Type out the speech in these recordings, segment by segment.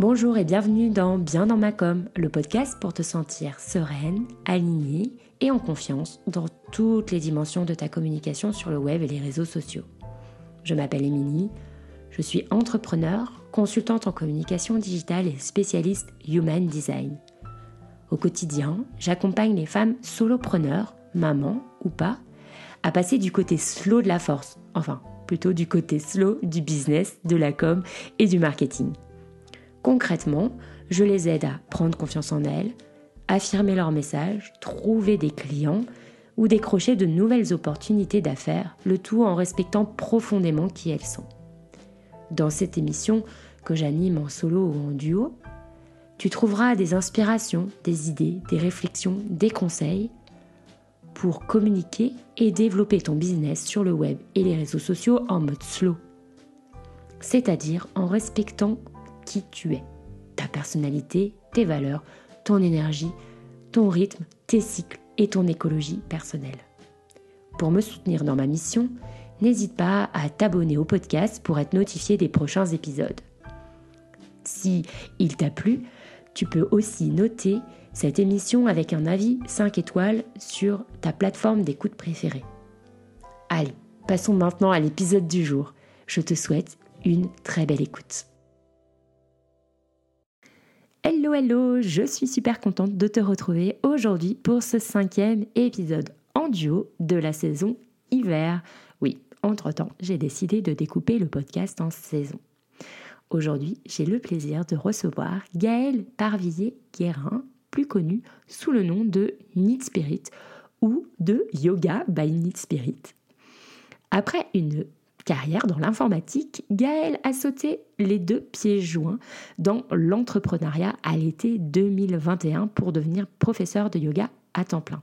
Bonjour et bienvenue dans Bien dans ma com, le podcast pour te sentir sereine, alignée et en confiance dans toutes les dimensions de ta communication sur le web et les réseaux sociaux. Je m'appelle Émilie, je suis entrepreneur, consultante en communication digitale et spécialiste Human Design. Au quotidien, j'accompagne les femmes solopreneurs, mamans ou pas, à passer du côté slow de la force, enfin plutôt du côté slow du business, de la com et du marketing. Concrètement, je les aide à prendre confiance en elles, affirmer leur message, trouver des clients ou décrocher de nouvelles opportunités d'affaires, le tout en respectant profondément qui elles sont. Dans cette émission que j'anime en solo ou en duo, tu trouveras des inspirations, des idées, des réflexions, des conseils pour communiquer et développer ton business sur le web et les réseaux sociaux en mode slow, c'est-à-dire en respectant qui tu es, ta personnalité, tes valeurs, ton énergie, ton rythme, tes cycles et ton écologie personnelle. Pour me soutenir dans ma mission, n'hésite pas à t'abonner au podcast pour être notifié des prochains épisodes. Si il t'a plu, tu peux aussi noter cette émission avec un avis 5 étoiles sur ta plateforme d'écoute préférée. Allez, passons maintenant à l'épisode du jour. Je te souhaite une très belle écoute. Hello hello, je suis super contente de te retrouver aujourd'hui pour ce cinquième épisode en duo de la saison hiver. Oui, entre-temps, j'ai décidé de découper le podcast en saison. Aujourd'hui, j'ai le plaisir de recevoir Gaëlle Parvillier-Guérin, plus connu sous le nom de Need Spirit ou de Yoga by Need Spirit. Après une carrière dans l'informatique, Gaëlle a sauté les deux pieds joints dans l'entrepreneuriat à l'été 2021 pour devenir professeur de yoga à temps plein.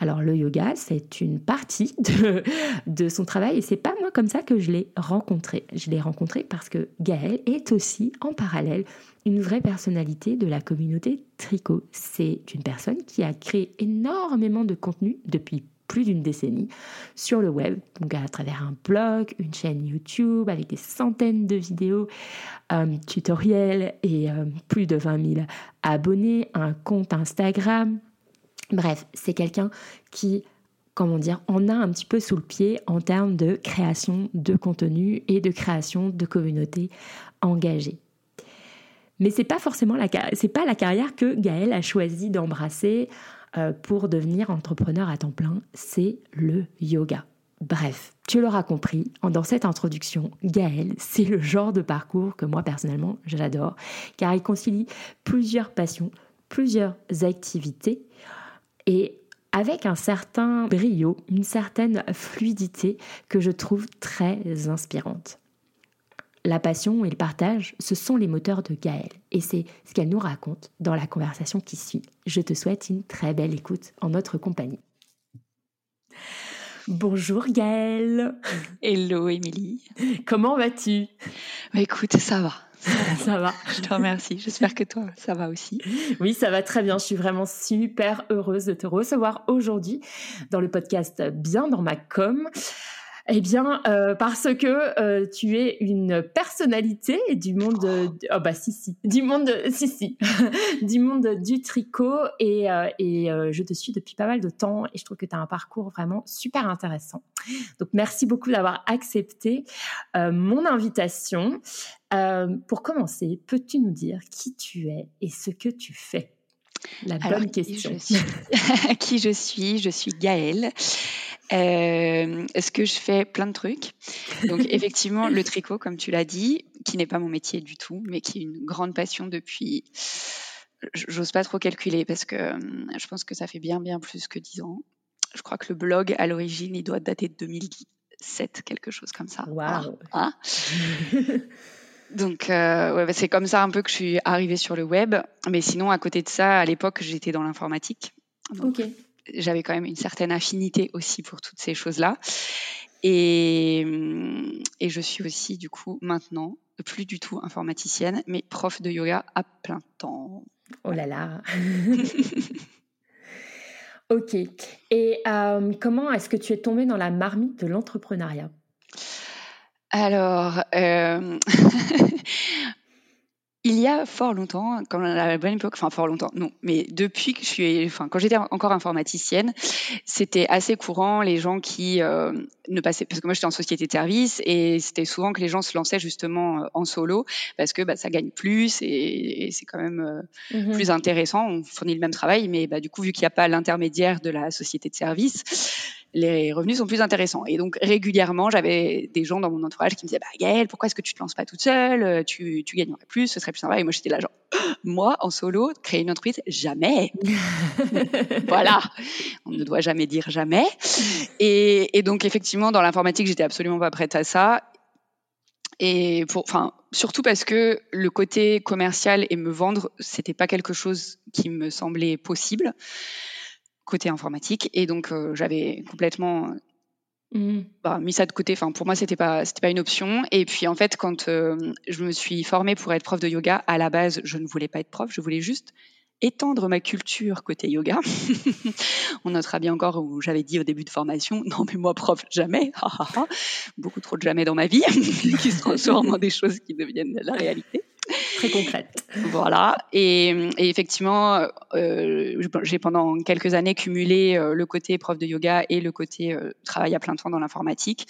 Alors le yoga, c'est une partie de, de son travail et c'est pas moi comme ça que je l'ai rencontré. Je l'ai rencontré parce que Gaëlle est aussi en parallèle une vraie personnalité de la communauté tricot. C'est une personne qui a créé énormément de contenu depuis plus d'une décennie sur le web, donc à travers un blog, une chaîne YouTube avec des centaines de vidéos, un tutoriels et euh, plus de 20 000 abonnés, un compte Instagram. Bref, c'est quelqu'un qui, comment dire, en a un petit peu sous le pied en termes de création de contenu et de création de communautés engagées. Mais c'est pas forcément la, pas la carrière que Gaël a choisi d'embrasser euh, pour devenir entrepreneur à temps plein, c'est le yoga. Bref, tu l'auras compris, dans cette introduction, Gaël, c'est le genre de parcours que moi personnellement j'adore, car il concilie plusieurs passions, plusieurs activités, et avec un certain brio, une certaine fluidité que je trouve très inspirante. La passion et le partage, ce sont les moteurs de Gaëlle et c'est ce qu'elle nous raconte dans la conversation qui suit. Je te souhaite une très belle écoute en notre compagnie. Bonjour Gaëlle. Hello Émilie. Comment vas-tu? Bah, Écoute, ça va. Ça va. Je te remercie. J'espère que toi, ça va aussi. Oui, ça va très bien. Je suis vraiment super heureuse de te recevoir aujourd'hui dans le podcast Bien dans ma com. Eh bien, euh, parce que euh, tu es une personnalité du monde, oh. bah si si, du monde, si si, du monde du tricot et, euh, et je te suis depuis pas mal de temps et je trouve que tu as un parcours vraiment super intéressant. Donc merci beaucoup d'avoir accepté mon invitation. pour commencer, peux-tu nous dire qui tu es et ce que tu fais? La bonne question. Qui je suis, qui je suis, je suis Gaëlle. Euh, est-ce que je fais plein de trucs? Donc effectivement, le tricot, comme tu l'as dit, qui n'est pas mon métier du tout, mais qui est une grande passion depuis... J'ose pas trop calculer parce que euh, je pense que ça fait bien bien plus que 10 ans. Je crois que le blog, à l'origine, il doit dater de 2007, quelque chose comme ça. Waouh hein Donc, euh, ouais, bah, c'est comme ça un peu que je suis arrivée sur le web. Mais sinon, à côté de ça, à l'époque, j'étais dans l'informatique. Ok j'avais quand même une certaine affinité aussi pour toutes ces choses-là. Et, et, je suis aussi, du coup, maintenant, plus du tout informaticienne, mais prof de yoga à plein temps. Oh là là Ok. Et euh, comment est-ce que tu es tombée dans la marmite de l'entrepreneuriat? Alors, euh, il y a fort longtemps, quand à la bonne époque, enfin fort longtemps, non, mais depuis que je suis, enfin quand j'étais encore informaticienne, c'était assez courant les gens qui euh, ne passaient, parce que moi j'étais en société de service et c'était souvent que les gens se lançaient justement euh, en solo parce que bah, ça gagne plus et, c'est quand même euh, mmh plus intéressant. On fournit le même travail, mais bah, du coup vu qu'il n'y a pas l'intermédiaire de la société de service, les revenus sont plus intéressants. Et donc régulièrement, j'avais des gens dans mon entourage qui me disaient bah, Gaëlle, pourquoi est-ce que tu te lances pas toute seule? Euh, tu, tu gagnerais plus, ce serait plus sympa. Et moi, j'étais là genre moi en solo, créer une entreprise, jamais. voilà, on ne doit jamais dire jamais. Et, et donc effectivement, dans l'informatique, j'étais absolument pas prête à ça. Et pour, enfin, surtout parce que le côté commercial et me vendre, c'était pas quelque chose qui me semblait possible côté informatique. Et donc, euh, j'avais complètement mmh. bah, mis ça de côté. Enfin, pour moi, c'était pas, c'était pas une option. Et puis, en fait, quand euh, je me suis formée pour être prof de yoga, à la base, je ne voulais pas être prof. Je voulais juste étendre ma culture côté yoga. On notera bien encore où j'avais dit au début de formation, non mais moi prof, jamais. Beaucoup trop de jamais dans ma vie, qui se transforment en des choses qui deviennent la réalité. Très concrète. Voilà. Et, effectivement, euh, j'ai pendant quelques années cumulé euh, le côté prof de yoga et le côté euh, travail à plein temps dans l'informatique.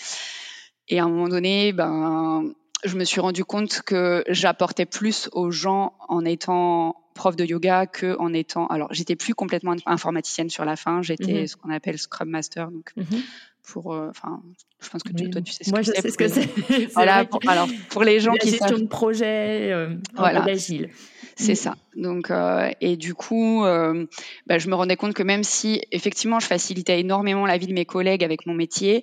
Et à un moment donné, ben, je me suis rendu compte que j'apportais plus aux gens en étant prof de yoga que en étant. Alors, j'étais plus complètement informaticienne sur la fin. J'étais mhm. ce qu'on appelle Scrum Master, donc mhm pour euh, enfin je pense que toi tu sais ce moi que je sais ce que c'est. voilà pour, alors pour les gens qui gestion de projet euh, voilà. agile. C'est ça. Donc euh, et du coup bah, je me rendais compte que même si effectivement je facilitais énormément la vie de mes collègues avec mon métier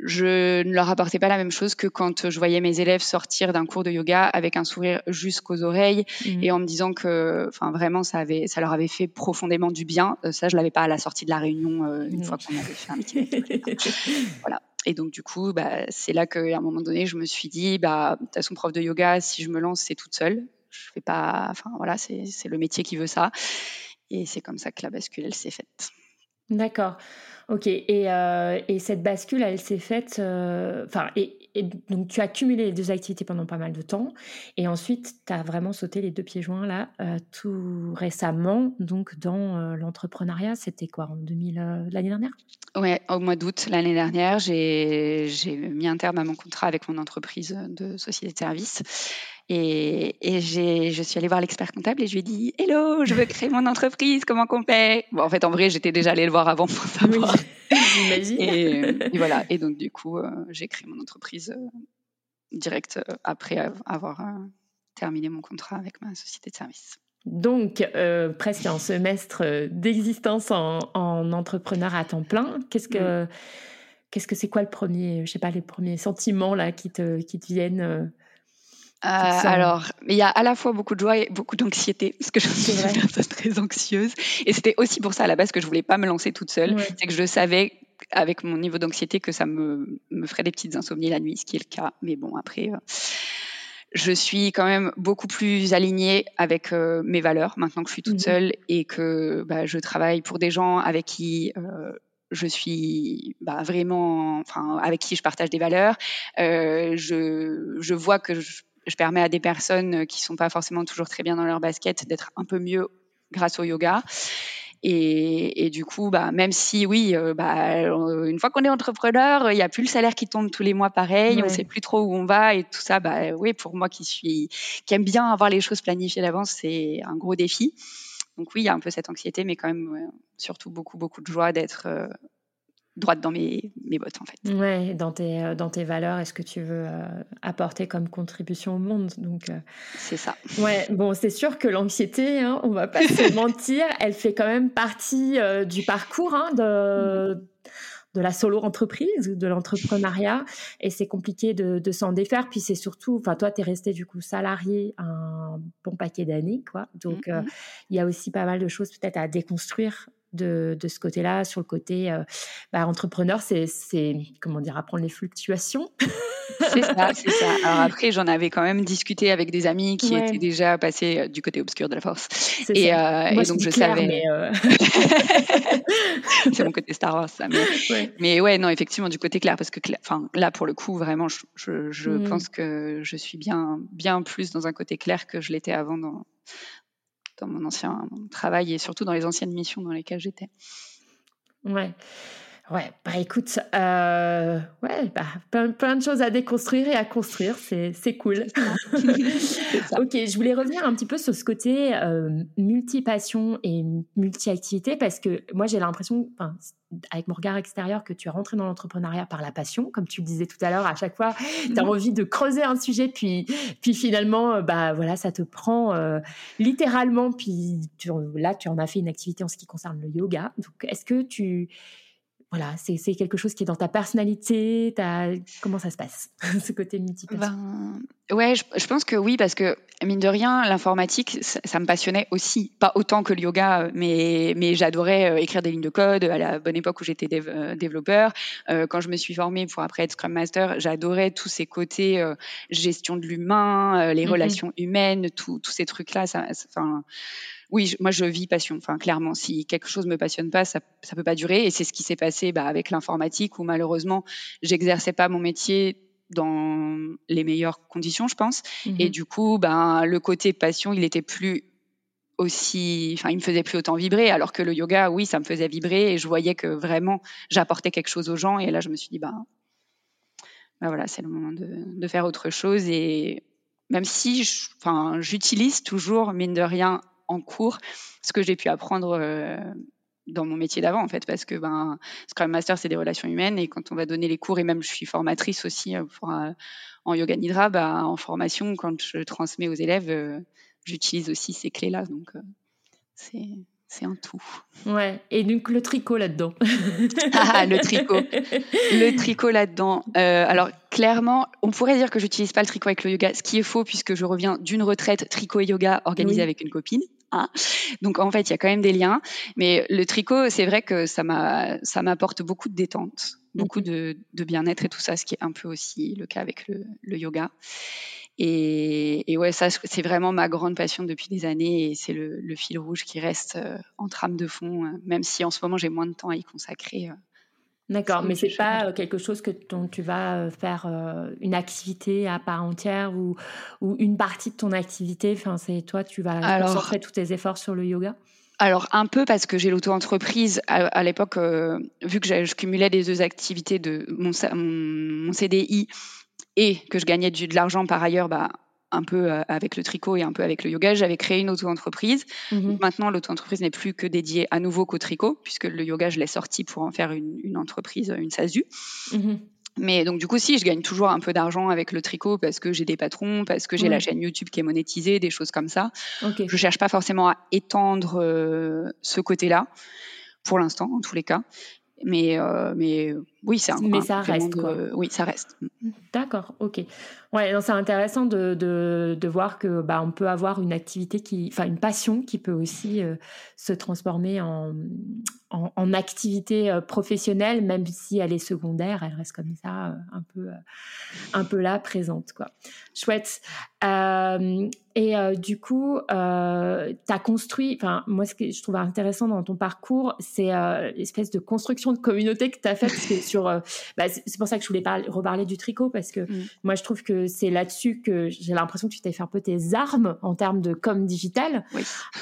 je ne leur apportais pas la même chose que quand je voyais mes élèves sortir d'un cours de yoga avec un sourire jusqu'aux oreilles mmh. et en me disant que, enfin, vraiment, ça avait, ça leur avait fait profondément du bien. Euh, ça, je l'avais pas à la sortie de la réunion euh, une fois qu'on avait fait un meeting. voilà. Et donc, du coup, bah, c'est là qu'à un moment donné, je me suis dit, bah, de toute façon, prof de yoga, si je me lance, c'est toute seule. Je fais pas, enfin, voilà, c'est le métier qui veut ça. Et c'est comme ça que la bascule, elle s'est faite. D'accord. Ok. Et, euh, et, cette bascule, elle s'est faite. Euh, enfin, et, donc tu as cumulé les deux activités pendant pas mal de temps, et ensuite tu as vraiment sauté les deux pieds joints là, euh, tout récemment, donc dans l'entrepreneuriat. C'était quoi en 2000 l'année dernière? Ouais, au mois d'août l'année dernière, j'ai mis un terme à mon contrat avec mon entreprise de société de services. Et, et je suis allée voir l'expert comptable et je lui ai dit Hello, je veux créer mon entreprise, comment qu'on fait? Bon, En fait, en vrai, j'étais déjà allée le voir avant pour savoir. Oui, et, et, voilà. Et donc, du coup, euh, j'ai créé mon entreprise euh, direct euh, après avoir terminé mon contrat avec ma société de service. Donc, presque un semestre d'existence en, en, entrepreneur à temps plein. Qu'est-ce que qu'est-ce que c'est quoi le premier, je sais pas, les premiers sentiments là qui te, qui te viennent euh, alors, il y a à la fois beaucoup de joie et beaucoup d'anxiété, parce que je suis une personne très anxieuse. Et c'était aussi pour ça à la base que je voulais pas me lancer toute seule. C'est que je savais, avec mon niveau d'anxiété, que ça me, me ferait des petites insomnies la nuit, ce qui est le cas. Mais bon, après, euh, je suis quand même beaucoup plus alignée avec euh, mes valeurs maintenant que je suis toute mmh seule et que bah, je travaille pour des gens avec qui je suis bah, vraiment, enfin, avec qui je partage des valeurs. je, je vois que je, je permets à des personnes qui sont pas forcément toujours très bien dans leur basket d'être un peu mieux grâce au yoga. Et, du coup, bah, même si oui, euh, bah, une fois qu'on est entrepreneur, il n'y a plus le salaire qui tombe tous les mois pareil, on ne sait plus trop où on va et tout ça. Bah, oui, pour moi qui suis, qui aime bien avoir les choses planifiées d'avance, c'est un gros défi. Donc oui, il y a un peu cette anxiété, mais quand même surtout beaucoup beaucoup de joie d'être euh, droite dans mes, mes bottes en fait. Ouais, dans tes, euh, dans tes valeurs et ce que tu veux euh, apporter comme contribution au monde. Donc euh, c'est ça. Ouais, bon, c'est sûr que l'anxiété, hein, on va pas se mentir, elle fait quand même partie du parcours hein, de de la solo entreprise ou de l'entrepreneuriat et c'est compliqué de, de s'en défaire puis c'est surtout enfin toi tu es resté du coup salarié un bon paquet d'années quoi donc mm-hmm. il y a aussi pas mal de choses peut-être à déconstruire de, ce côté-là, sur le côté euh, bah, entrepreneur, c'est comment dire, apprendre les fluctuations. c'est ça, c'est ça. Alors après, j'en avais quand même discuté avec des amis qui étaient déjà passés euh, du côté obscur de la force. Et, euh, donc je savais. Euh, c'est mon côté Star Wars, ça. Mais ouais. non, effectivement, du côté clair, parce que enfin, là, pour le coup, vraiment, je, mm. pense que je suis bien, bien plus dans un côté clair que je l'étais avant dans, dans mon ancien travail et surtout dans les anciennes missions dans lesquelles j'étais. Ouais. Ouais, bah écoute, euh, ouais, bah, plein, de choses à déconstruire et à construire, c'est cool. ok, je voulais revenir un petit peu sur ce côté euh, multi-passion et multi-activité parce que moi j'ai l'impression, avec mon regard extérieur, que tu es rentré dans l'entrepreneuriat par la passion, comme tu le disais tout à l'heure, à chaque fois, tu as mmh. envie de creuser un sujet, puis, puis finalement, euh, bah voilà, ça te prend euh, littéralement, puis là, tu en as fait une activité en ce qui concerne le yoga. Donc, est-ce que tu voilà, c'est quelque chose qui est dans ta personnalité Comment ça se passe, ce côté multiple ben, Ouais, je, pense que oui, parce que mine de rien, l'informatique, ça, me passionnait aussi. Pas autant que le yoga, mais, mais j'adorais euh, écrire des lignes de code à la bonne époque où j'étais euh, développeur. Euh, quand je me suis formée pour après être Scrum Master, j'adorais tous ces côtés gestion de l'humain, les mmh relations humaines, tous ces trucs-là. Ça, oui, moi je vis passion. Enfin, clairement, si quelque chose me passionne pas, ça, ça peut pas durer. Et c'est ce qui s'est passé bah, avec l'informatique, où malheureusement, j'exerçais pas mon métier dans les meilleures conditions, je pense. Mmh Et du coup, ben, le côté passion, il était plus aussi, enfin, il me faisait plus autant vibrer, alors que le yoga, oui, ça me faisait vibrer et je voyais que vraiment j'apportais quelque chose aux gens. Et là, je me suis dit, bah, bah voilà, c'est le moment de, de, faire autre chose. Et même si, enfin, j'utilise toujours, mine de rien, en cours ce que j'ai pu apprendre euh, dans mon métier d'avant en fait parce que ben Scrum Master c'est des relations humaines et quand on va donner les cours et même je suis formatrice aussi euh, euh, en yoga nidra bah, en formation quand je transmets aux élèves j'utilise aussi ces clés là donc c'est c'est un tout. Ouais, et donc le tricot là-dedans. ah, le tricot. Le tricot là-dedans. Euh, alors, clairement, on pourrait dire que j'utilise pas le tricot avec le yoga, ce qui est faux puisque je reviens d'une retraite tricot et yoga organisée avec une copine. Hein. Donc, en fait, il y a quand même des liens. Mais le tricot, c'est vrai que ça m'apporte beaucoup de détente, beaucoup mhm. de, de bien-être et tout ça, ce qui est un peu aussi le cas avec le, le yoga. Et, ouais, ça, c'est vraiment ma grande passion depuis des années et c'est le, fil rouge qui reste euh, en trame de fond, euh, même si en ce moment j'ai moins de temps à y consacrer. Euh, D'accord, mais c'est pas quelque chose que dont tu vas faire une activité à part entière ou, ou une partie de ton activité? Enfin, c'est toi, tu vas Alors, concentrer tous tes efforts sur le yoga? Alors un peu parce que j'ai l'auto-entreprise à, l'époque, vu que je cumulais les deux activités de mon, mon, mon CDI et que je gagnais de l'argent par ailleurs, bah, un peu euh, avec le tricot et un peu avec le yoga, j'avais créé une auto-entreprise. Mhm. Maintenant, l'auto-entreprise n'est plus que dédiée à nouveau qu'au tricot, puisque le yoga, je l'ai sorti pour en faire une, entreprise, une SASU. Mhm. Mais donc du coup, si, je gagne toujours un peu d'argent avec le tricot parce que j'ai des patrons, parce que j'ai la chaîne YouTube qui est monétisée, des choses comme ça. Okay. Je cherche pas forcément à étendre euh, ce côté-là, pour l'instant, en tous les cas. Mais, euh, mais oui, c'est un. Mais ça reste, quoi. oui, ça reste. D'accord, ok. Ouais, c'est intéressant de, de, de, voir que bah, on peut avoir une activité qui, enfin, une passion qui peut aussi euh, se transformer en, en, activité euh, professionnelle, même si elle est secondaire, elle reste comme ça, euh, un peu, un peu là, présente, quoi. Chouette. et du coup, tu as construit, enfin, moi, ce que je trouve intéressant dans ton parcours, c'est l'espèce de construction de communauté que tu as faite sur. Bah, c'est pour ça que je voulais parler, reparler du tricot, parce que mmh. moi, je trouve que c'est là-dessus que j'ai l'impression que tu t'es fait un peu tes armes en termes de com digital.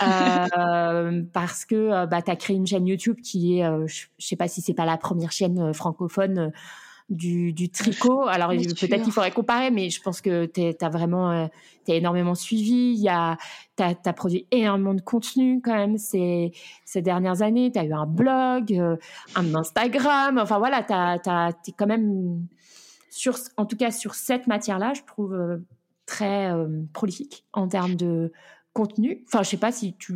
Euh, parce que euh, bah, tu as créé une chaîne YouTube qui est, euh, je sais pas si c'est pas la première chaîne francophone du, tricot. Alors peut-être qu'il faudrait comparer, mais je pense que tu as vraiment t'es énormément suivi. Il y a, tu as, produit énormément de contenu quand même ces, ces dernières années. Tu as eu un blog, un Instagram. Enfin voilà, tu es quand même sur, en tout cas sur cette matière-là, je trouve euh, très euh, prolifique en termes de contenu. Enfin, je sais pas si tu.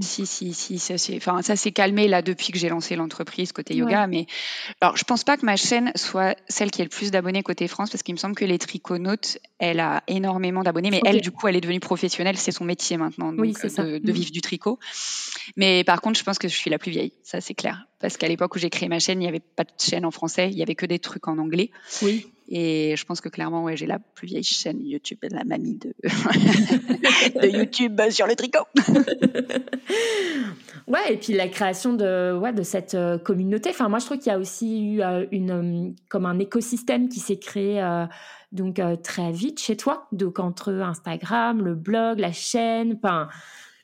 Si, si, si, ça s'est, enfin, ça s'est calmé là depuis que j'ai lancé l'entreprise côté yoga. Mais alors, je pense pas que ma chaîne soit celle qui a le plus d'abonnés côté France parce qu'il me semble que les triconautes, elle a énormément d'abonnés, mais elle, du coup, elle est devenue professionnelle. C'est son métier maintenant, donc, de, de, mm. vivre du tricot. Mais par contre, je pense que je suis la plus vieille. Ça, c'est clair. Parce qu'à l'époque où j'ai créé ma chaîne, il n'y avait pas de chaîne en français, il y avait que des trucs en anglais. Oui. Et je pense que clairement, ouais, j'ai la plus vieille chaîne YouTube, la mamie de, de YouTube sur le tricot. ouais, et puis la création de, ouais, de cette euh, communauté. Enfin, moi, je trouve qu'il y a aussi eu euh, une, euh, comme un écosystème qui s'est créé donc très vite chez toi. Donc entre Instagram, le blog, la chaîne, enfin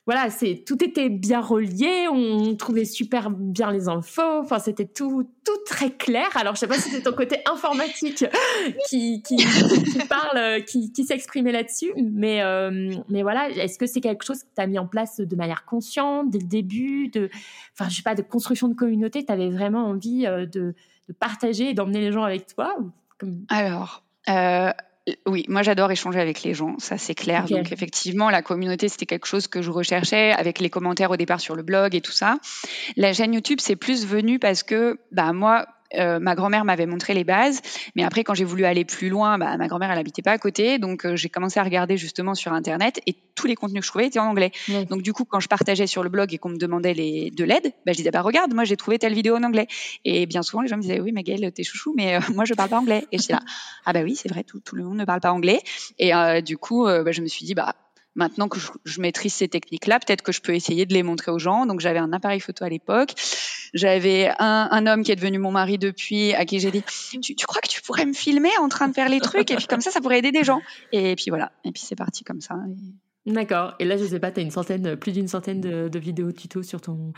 voilà, c'est tout était bien relié, on trouvait super bien les infos, enfin c'était tout tout très clair. Alors je sais pas si c'est ton côté informatique qui qui, parle, qui, qui s'exprimait là-dessus, mais euh, mais voilà, est-ce que c'est quelque chose que tu as mis en place de manière consciente dès le début, de enfin je sais pas de construction de communauté, tu avais vraiment envie euh, de, de partager et d'emmener les gens avec toi Alors euh, oui, moi j'adore échanger avec les gens, ça c'est clair. Donc effectivement, la communauté c'était quelque chose que je recherchais avec les commentaires au départ sur le blog et tout ça. La chaîne YouTube c'est plus venu parce que bah moi euh, ma grand-mère m'avait montré les bases, mais après quand j'ai voulu aller plus loin, bah, ma grand-mère elle habitait pas à côté, donc euh, j'ai commencé à regarder justement sur internet et tous les contenus que je trouvais étaient en anglais. Donc du coup quand je partageais sur le blog et qu'on me demandait les, de l'aide, bah, je disais bah regarde moi j'ai trouvé telle vidéo en anglais. Et bien souvent les gens me disaient oui mais Gaëlle t'es chouchou mais euh, moi je parle pas anglais. Et je là ah bah oui c'est vrai tout, tout, le monde ne parle pas anglais. Et du coup bah, je me suis dit bah Maintenant que je, maîtrise ces techniques-là, peut-être que je peux essayer de les montrer aux gens. Donc j'avais un appareil photo à l'époque. J'avais un, homme qui est devenu mon mari depuis, à qui j'ai dit tu, crois que tu pourrais me filmer en train de faire les trucs? Et puis comme ça, ça pourrait aider des gens. Et puis voilà. Et puis c'est parti comme ça. D'accord. Et là, je sais pas, tu as une centaine, plus d'une centaine de, de, vidéos tuto sur ton,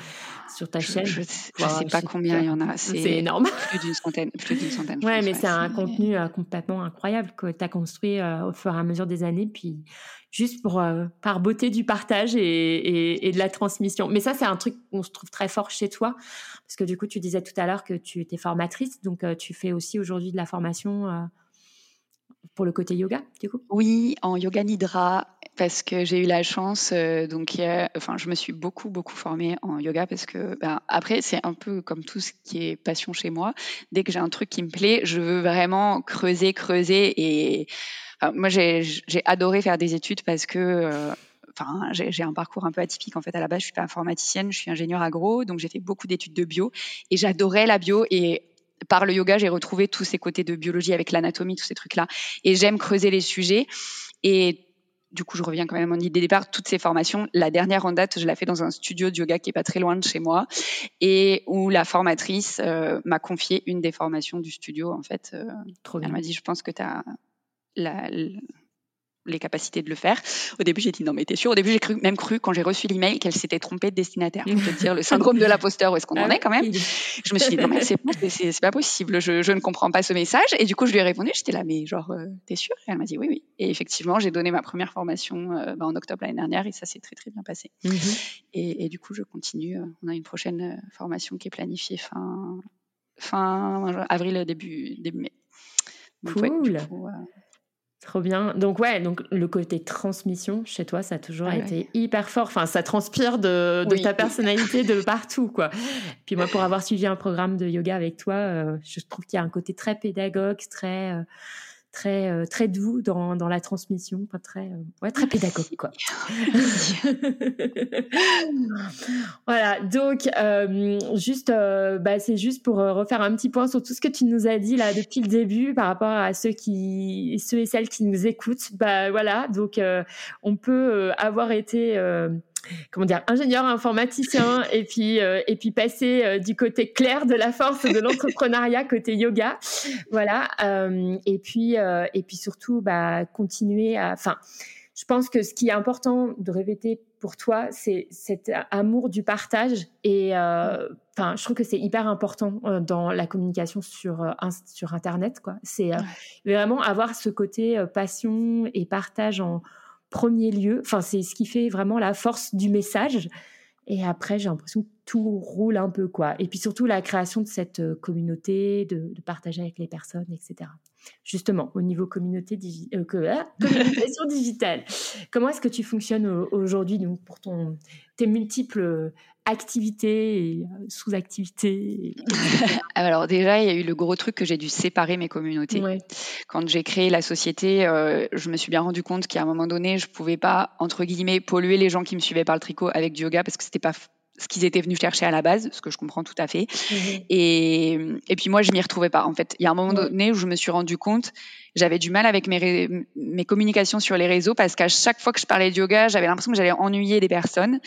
sur ta chaîne. Je, ne sais pas combien il y en a. C'est énorme. Plus d'une centaine, plus d'une centaine. Ouais, mais c'est un contenu euh, complètement incroyable que tu as construit euh, au fur et à mesure des années, puis juste pour euh, par beauté du partage et, et, et, de la transmission. Mais ça, c'est un truc qu'on se trouve très fort chez toi, parce que du coup, tu disais tout à l'heure que tu étais formatrice, donc tu fais aussi aujourd'hui de la formation pour le côté yoga, du coup? Oui, en yoga nidra, parce que j'ai eu la chance, euh, donc enfin, je me suis beaucoup, beaucoup formée en yoga parce que, ben, après, c'est un peu comme tout ce qui est passion chez moi. Dès que j'ai un truc qui me plaît, je veux vraiment creuser, creuser. Et moi, j'ai adoré faire des études parce que. Euh, enfin, j'ai un parcours un peu atypique en fait. À la base, je suis pas informaticienne, je suis ingénieure agro, donc j'ai fait beaucoup d'études de bio et j'adorais la bio. Et par le yoga, j'ai retrouvé tous ces côtés de biologie avec l'anatomie, tous ces trucs-là. Et j'aime creuser les sujets. Et du coup, je reviens quand même à mon idée départ. Toutes ces formations, la dernière en date, je l'ai fait dans un studio de yoga qui est pas très loin de chez moi et où la formatrice euh, m'a confié une des formations du studio. En fait, euh, elle m'a dit, je pense que tu as la, les capacités de le faire. Au début, j'ai dit non, mais t'es sûr? Au début, j'ai cru, même cru quand j'ai reçu l'email qu'elle s'était trompée de destinataire. Te dire le syndrome de l'imposteur, où est-ce qu'on en est quand même? Je me suis dit non, mais c'est, c'est, pas possible. Je, je, ne comprends pas ce message. Et du coup, je lui ai répondu. J'étais là, mais genre, euh, t'es sûr? Et elle m'a dit oui, oui. Et effectivement, j'ai donné ma première formation euh, bah, en octobre l'année dernière et ça s'est très très bien passé. Mm-hmm. et, et, du coup, je continue. Euh, on a une prochaine formation qui est planifiée fin fin avril début début mai. cool. Trop bien. Donc ouais, donc le côté transmission chez toi, ça a toujours ah été hyper fort. Enfin, ça transpire de, ta personnalité de partout, quoi. Puis moi, pour avoir suivi un programme de yoga avec toi, euh, je trouve qu'il y a un côté très pédagogue, très euh, très euh, très doux dans, dans la transmission, pas très euh, ouais très pédagogue quoi. voilà donc euh, juste bah, c'est juste pour refaire un petit point sur tout ce que tu nous as dit là depuis le début par rapport à ceux qui ceux et celles qui nous écoutent bah voilà donc on peut avoir été comment dire, ingénieur informaticien et puis euh, et puis passer euh, du côté clair de la force de l'entrepreneuriat côté yoga, voilà. Euh, et puis et puis surtout bah continuer à, enfin, je pense que ce qui est important de répéter pour toi, c'est cet amour du partage et enfin, je trouve que c'est hyper important dans la communication sur sur internet quoi. C'est vraiment avoir ce côté passion et partage en premier lieu. Enfin, c'est ce qui fait vraiment la force du message. Et après, j'ai l'impression que tout roule un peu, quoi. Et puis surtout, la création de cette euh, communauté, de, partager avec les personnes, etc. Justement, au niveau communauté euh, ah, communication digitale, comment est-ce que tu fonctionnes aujourd'hui pour ton, tes multiples activités et euh, sous-activités Alors déjà, il y a eu le gros truc que j'ai dû séparer mes communautés. Quand j'ai créé la société, euh, je me suis bien rendu compte qu'à un moment donné, je pouvais pas entre guillemets polluer les gens qui me suivaient par le tricot avec du yoga parce que c'était pas ce qu'ils étaient venus chercher à la base, ce que je comprends tout à fait. Mmh et, et puis moi, je m'y retrouvais pas. En fait, il y a un moment donné où je me suis rendu compte, j'avais du mal avec mes, mes communications sur les réseaux parce qu'à chaque fois que je parlais de yoga, j'avais l'impression que j'allais ennuyer des personnes.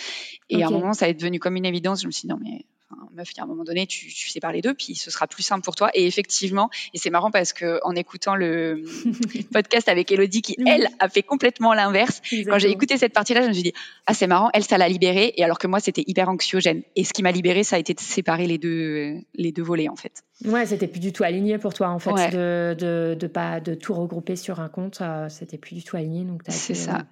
Et à un moment, ça est devenu comme une évidence. Je me suis dit non mais meuf, il y a un moment donné, tu, tu sais parler d'eux, puis ce sera plus simple pour toi. Et effectivement, et c'est marrant parce que en écoutant le podcast avec Elodie, qui elle a fait complètement l'inverse, quand j'ai écouté cette partie-là, je me suis dit ah c'est marrant, elle ça l'a libérée, et alors que moi c'était hyper anxiogène. Et ce qui m'a libérée, ça a été de séparer les deux les deux volets en fait. Ouais, c'était plus du tout aligné pour toi en fait de, de, de pas de tout regrouper sur un compte, euh, c'était plus du tout aligné donc c'est ça.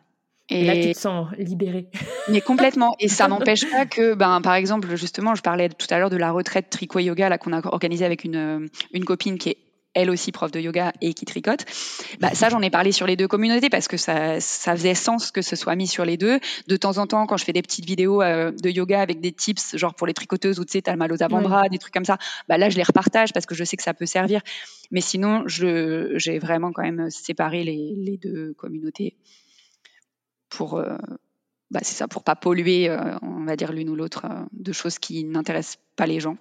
Et là, tu te sens libérée. Mais complètement. Et ça n'empêche pas que, ben, par exemple, justement, je parlais tout à l'heure de la retraite tricot yoga là qu'on a organisée avec une, une copine qui est elle aussi prof de yoga et qui tricote. Bah, ça, j'en ai parlé sur les deux communautés parce que ça, ça faisait sens que ce soit mis sur les deux. De temps en temps, quand je fais des petites vidéos euh, de yoga avec des tips, genre pour les tricoteuses ou tu sais, t'as le mal aux avant-bras, des trucs comme ça, bah là, je les repartage parce que je sais que ça peut servir. Mais sinon, j'ai vraiment quand même séparé les, les deux communautés pour euh, bah, c'est ça pour pas polluer euh, on va dire l'une ou l'autre euh, de choses qui n'intéressent pas les gens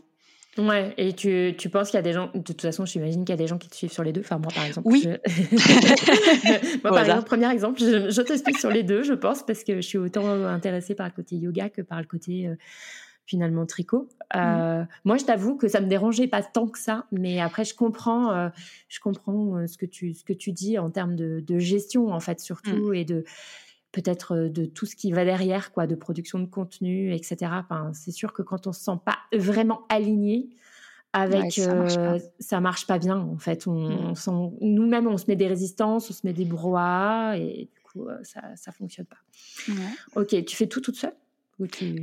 Ouais, et tu, tu penses qu'il y a des gens, de toute façon, j'imagine qu'il y a des gens qui te suivent sur les deux. Enfin, moi, par exemple. Oui. moi, par exemple, premier exemple, je, je, te suis sur les deux, je pense, parce que je suis autant intéressée par le côté yoga que par le côté, finalement, tricot. Mmh. Moi, je t'avoue que ça me dérangeait pas tant que ça, mais après, je comprends, je comprends ce, que tu, ce que tu dis en termes de, de gestion, en fait, surtout, mmh. et de peut-être de tout ce qui va derrière, quoi, de production de contenu, etc. Enfin, c'est sûr que quand on se sent pas vraiment aligné avec, ça, marche pas bien en fait. On, mmh. nous-mêmes, on se met des résistances, on se met des brouhahas et du coup, ça, ça fonctionne pas. Ok, tu fais tout toute seule?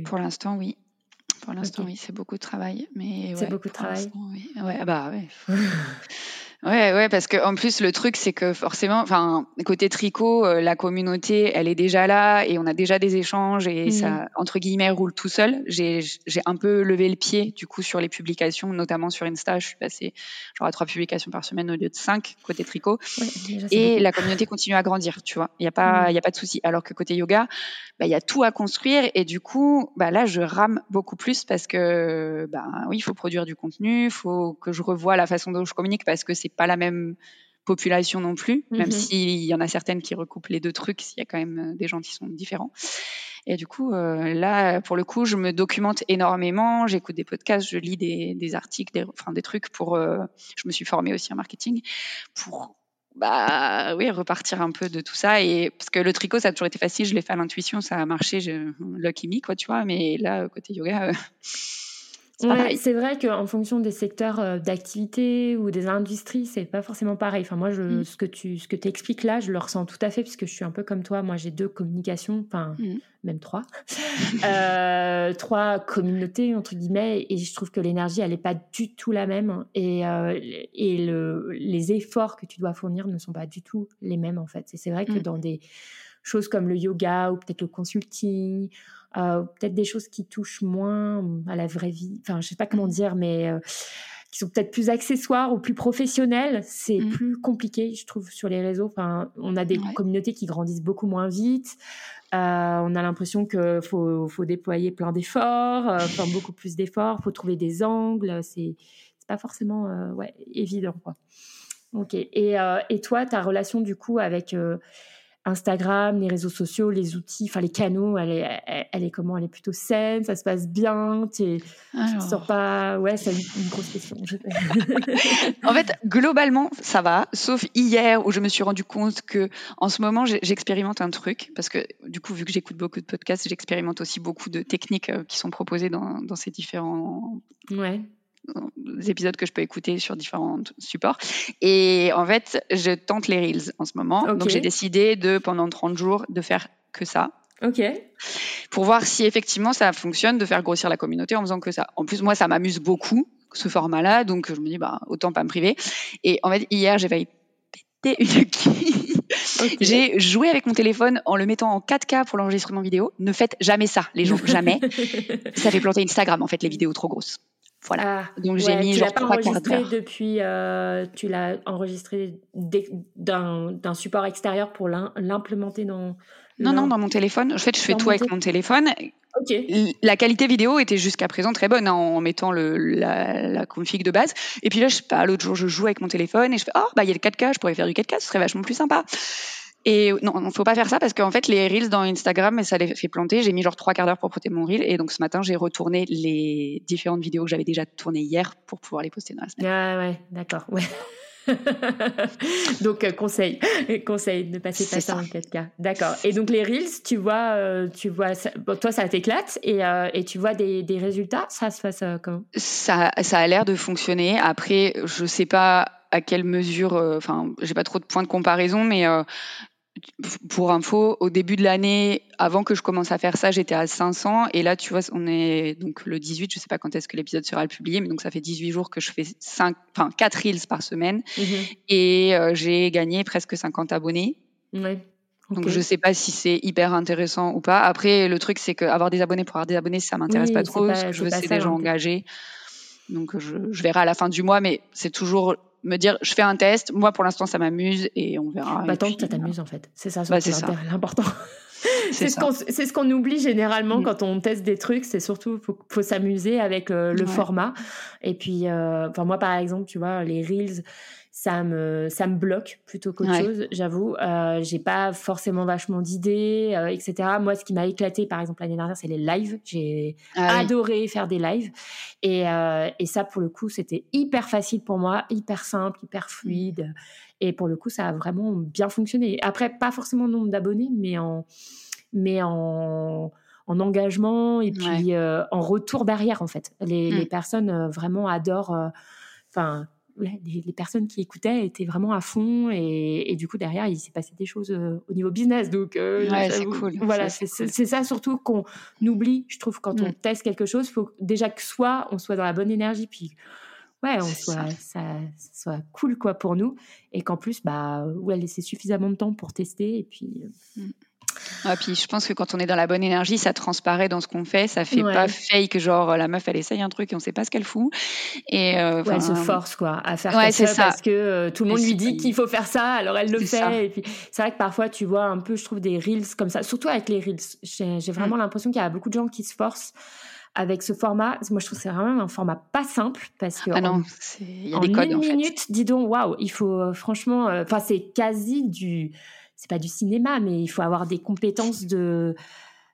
Pour l'instant, oui. Pour l'instant, oui, c'est beaucoup de travail, mais c'est beaucoup de travail. Oui. Ouais, bah ouais. Ouais, ouais, parce que en plus le truc c'est que forcément, enfin côté tricot, euh, la communauté elle est déjà là et on a déjà des échanges et ça mmh. entre guillemets roule tout seul. J'ai j'ai un peu levé le pied du coup sur les publications, notamment sur Insta, je suis passée genre à trois publications par semaine au lieu de cinq côté tricot. et la communauté continue à grandir, tu vois. Il y a pas il y a pas de souci. Alors que côté yoga, bah il y a tout à construire et du coup, bah là je rame beaucoup plus parce que bah oui, il faut produire du contenu, faut que je revoie la façon dont je communique parce que c'est pas la même population non plus, même mhm. s'il y en a certaines qui recoupent les deux trucs, il y a quand même euh, des gens qui sont différents. Et du coup, euh, là, pour le coup, je me documente énormément, j'écoute des podcasts, je lis des, articles, des, enfin, des trucs pour. Euh, je me suis formée aussi en marketing pour. Bah oui, repartir un peu de tout ça et parce que le tricot ça a toujours été facile, je l'ai fait à l'intuition, ça a marché, je, lucky me quoi, tu vois. Mais là côté yoga, c'est vrai qu'en fonction des secteurs euh, d'activité ou des industries, c'est pas forcément pareil. Enfin, moi, je, mm. ce que tu ce que expliques là, je le ressens tout à fait puisque je suis un peu comme toi. Moi, j'ai deux communications, enfin, mm. même trois, euh, trois communautés entre guillemets, et je trouve que l'énergie, elle est pas du tout la même, et euh, et le, les efforts que tu dois fournir ne sont pas du tout les mêmes en fait. Et c'est vrai que mm. dans des choses comme le yoga ou peut-être le consulting euh, peut-être des choses qui touchent moins à la vraie vie. Enfin, je sais pas comment mmh. dire, mais euh, qui sont peut-être plus accessoires ou plus professionnels. C'est mmh. plus compliqué, je trouve, sur les réseaux. Enfin, on a des communautés qui grandissent beaucoup moins vite. Euh, on a l'impression qu'il faut, faut, déployer plein d'efforts, enfin beaucoup plus d'efforts. Il faut trouver des angles. C'est pas forcément ouais, évident, quoi. Ok. Et, et toi, ta relation du coup avec Instagram, les réseaux sociaux, les outils, enfin les canaux, elle est, elle, est comment? Elle est plutôt saine, ça se passe bien, tu ne sors pas. Ouais, c'est une, grosse question. en fait, globalement, ça va, sauf hier où je me suis rendu compte que en ce moment, j'expérimente un truc parce que du coup, vu que j'écoute beaucoup de podcasts, j'expérimente aussi beaucoup de techniques euh, qui sont proposées dans, dans ces différents ouais épisodes que je peux écouter sur différents supports. Et en fait, je tente les Reels en ce moment. Donc, j'ai décidé de, pendant 30 jours, de faire que ça. Ok. Pour voir si effectivement ça fonctionne de faire grossir la communauté en faisant que ça. En plus, moi, ça m'amuse beaucoup, ce format-là. Donc, je me dis, bah, autant pas me priver. Et en fait, hier, j'ai failli péter une quille. J'ai joué avec mon téléphone en le mettant en 4K pour l'enregistrement vidéo. Ne faites jamais ça, les gens, jamais. ça fait planter Instagram, en fait, les vidéos trop grosses. Voilà. Ah, Donc j'ai mis tu genre pas enregistré depuis, euh, tu l'as enregistré d'un support extérieur pour l'implémenter dans. Non, non, dans mon téléphone. En fait, je fais tout avec mon téléphone. la qualité vidéo était jusqu'à présent très bonne hein, en mettant le, la, config de base. Et puis là, je sais pas, l'autre jour, je joue avec mon téléphone et je fais, oh, bah, il y a le 4K, je pourrais faire du 4K, ce serait vachement plus sympa. Et non, il faut pas faire ça parce qu'en fait, les reels dans Instagram, ça les fait planter. J'ai mis genre trois quarts d'heure pour poster mon reel. Et donc, ce matin, j'ai retourné les différentes vidéos que j'avais déjà tournées hier pour pouvoir les poster dans la semaine. Ah ouais, d'accord. Ouais. donc, euh, conseil, conseil, ne passez pas ça, en 4K. D'accord. Et donc, les Reels, tu vois, euh, tu vois toi, ça t'éclate et, euh, et, tu vois des, des, résultats? Ça se passe comment? Ça, ça a l'air de fonctionner. Après, je sais pas à quelle mesure, enfin, j'ai pas trop de points de comparaison, mais pour info, au début de l'année, avant que je commence à faire ça, j'étais à 500. Et là, tu vois, on est donc le 18, je sais pas quand est-ce que l'épisode sera publié, mais donc ça fait 18 jours que je fais 5, enfin 4 reels par semaine. Mhm. Et euh, j'ai gagné presque 50 abonnés. Donc je sais pas si c'est hyper intéressant ou pas. Après, le truc, c'est qu'avoir des abonnés pour avoir des abonnés, ça m'intéresse pas trop. ce que je veux, c'est des gens engagés. Donc je, je verrai à la fin du mois, mais c'est toujours me dire je fais un test, moi pour l'instant ça m'amuse et on verra. Bah, tant que ça t'amuse en fait, c'est ça, bah, c'est l'important. c'est ce qu'on oublie généralement mm. quand on teste des trucs, c'est surtout faut, faut s'amuser avec euh, le format. Et puis, euh, enfin moi par exemple, tu vois, les reels, ça me ça me bloque plutôt qu'autre chose j'avoue. Euh, j'ai pas forcément vachement d'idées euh, etc moi ce qui m'a éclaté par exemple l'année dernière c'est les lives. J'ai ah adoré faire des lives. Et, euh, et ça pour le coup c'était hyper facile pour moi hyper simple hyper fluide. Et pour le coup ça a vraiment bien fonctionné. Après pas forcément nombre d'abonnés mais en mais en en engagement et puis en retour derrière en fait. Les, les mmh. personnes vraiment adorent enfin les, personnes qui écoutaient étaient vraiment à fond et, du coup derrière il s'est passé des choses euh, au niveau business donc euh, c'est cool voilà c'est ça surtout qu'on oublie je trouve quand on mm. teste quelque chose faut déjà que soit on soit dans la bonne énergie puis ouais on soit ça. soit cool quoi pour nous et qu'en plus bah ouais laisser suffisamment de temps pour tester et puis euh, mm. Ah, puis je pense que quand on est dans la bonne énergie, ça transparaît dans ce qu'on fait. Ça fait pas fake, genre la meuf elle essaye un truc et on sait pas ce qu'elle fout. Et euh, elle se force quoi à faire ça, parce que euh, tout le monde lui dit qu'il faut faire ça, alors elle le fait. Et puis c'est vrai que parfois tu vois un peu, je trouve des reels comme ça, surtout avec les reels. J'ai vraiment mm. l'impression qu'il y a beaucoup de gens qui se forcent avec ce format. Moi, je trouve que c'est vraiment un format pas simple parce que ah non, il y a des codes, une en minute, dis donc, waouh, il faut euh, franchement, enfin, c'est quasi du c'est pas du cinéma, mais il faut avoir des compétences de,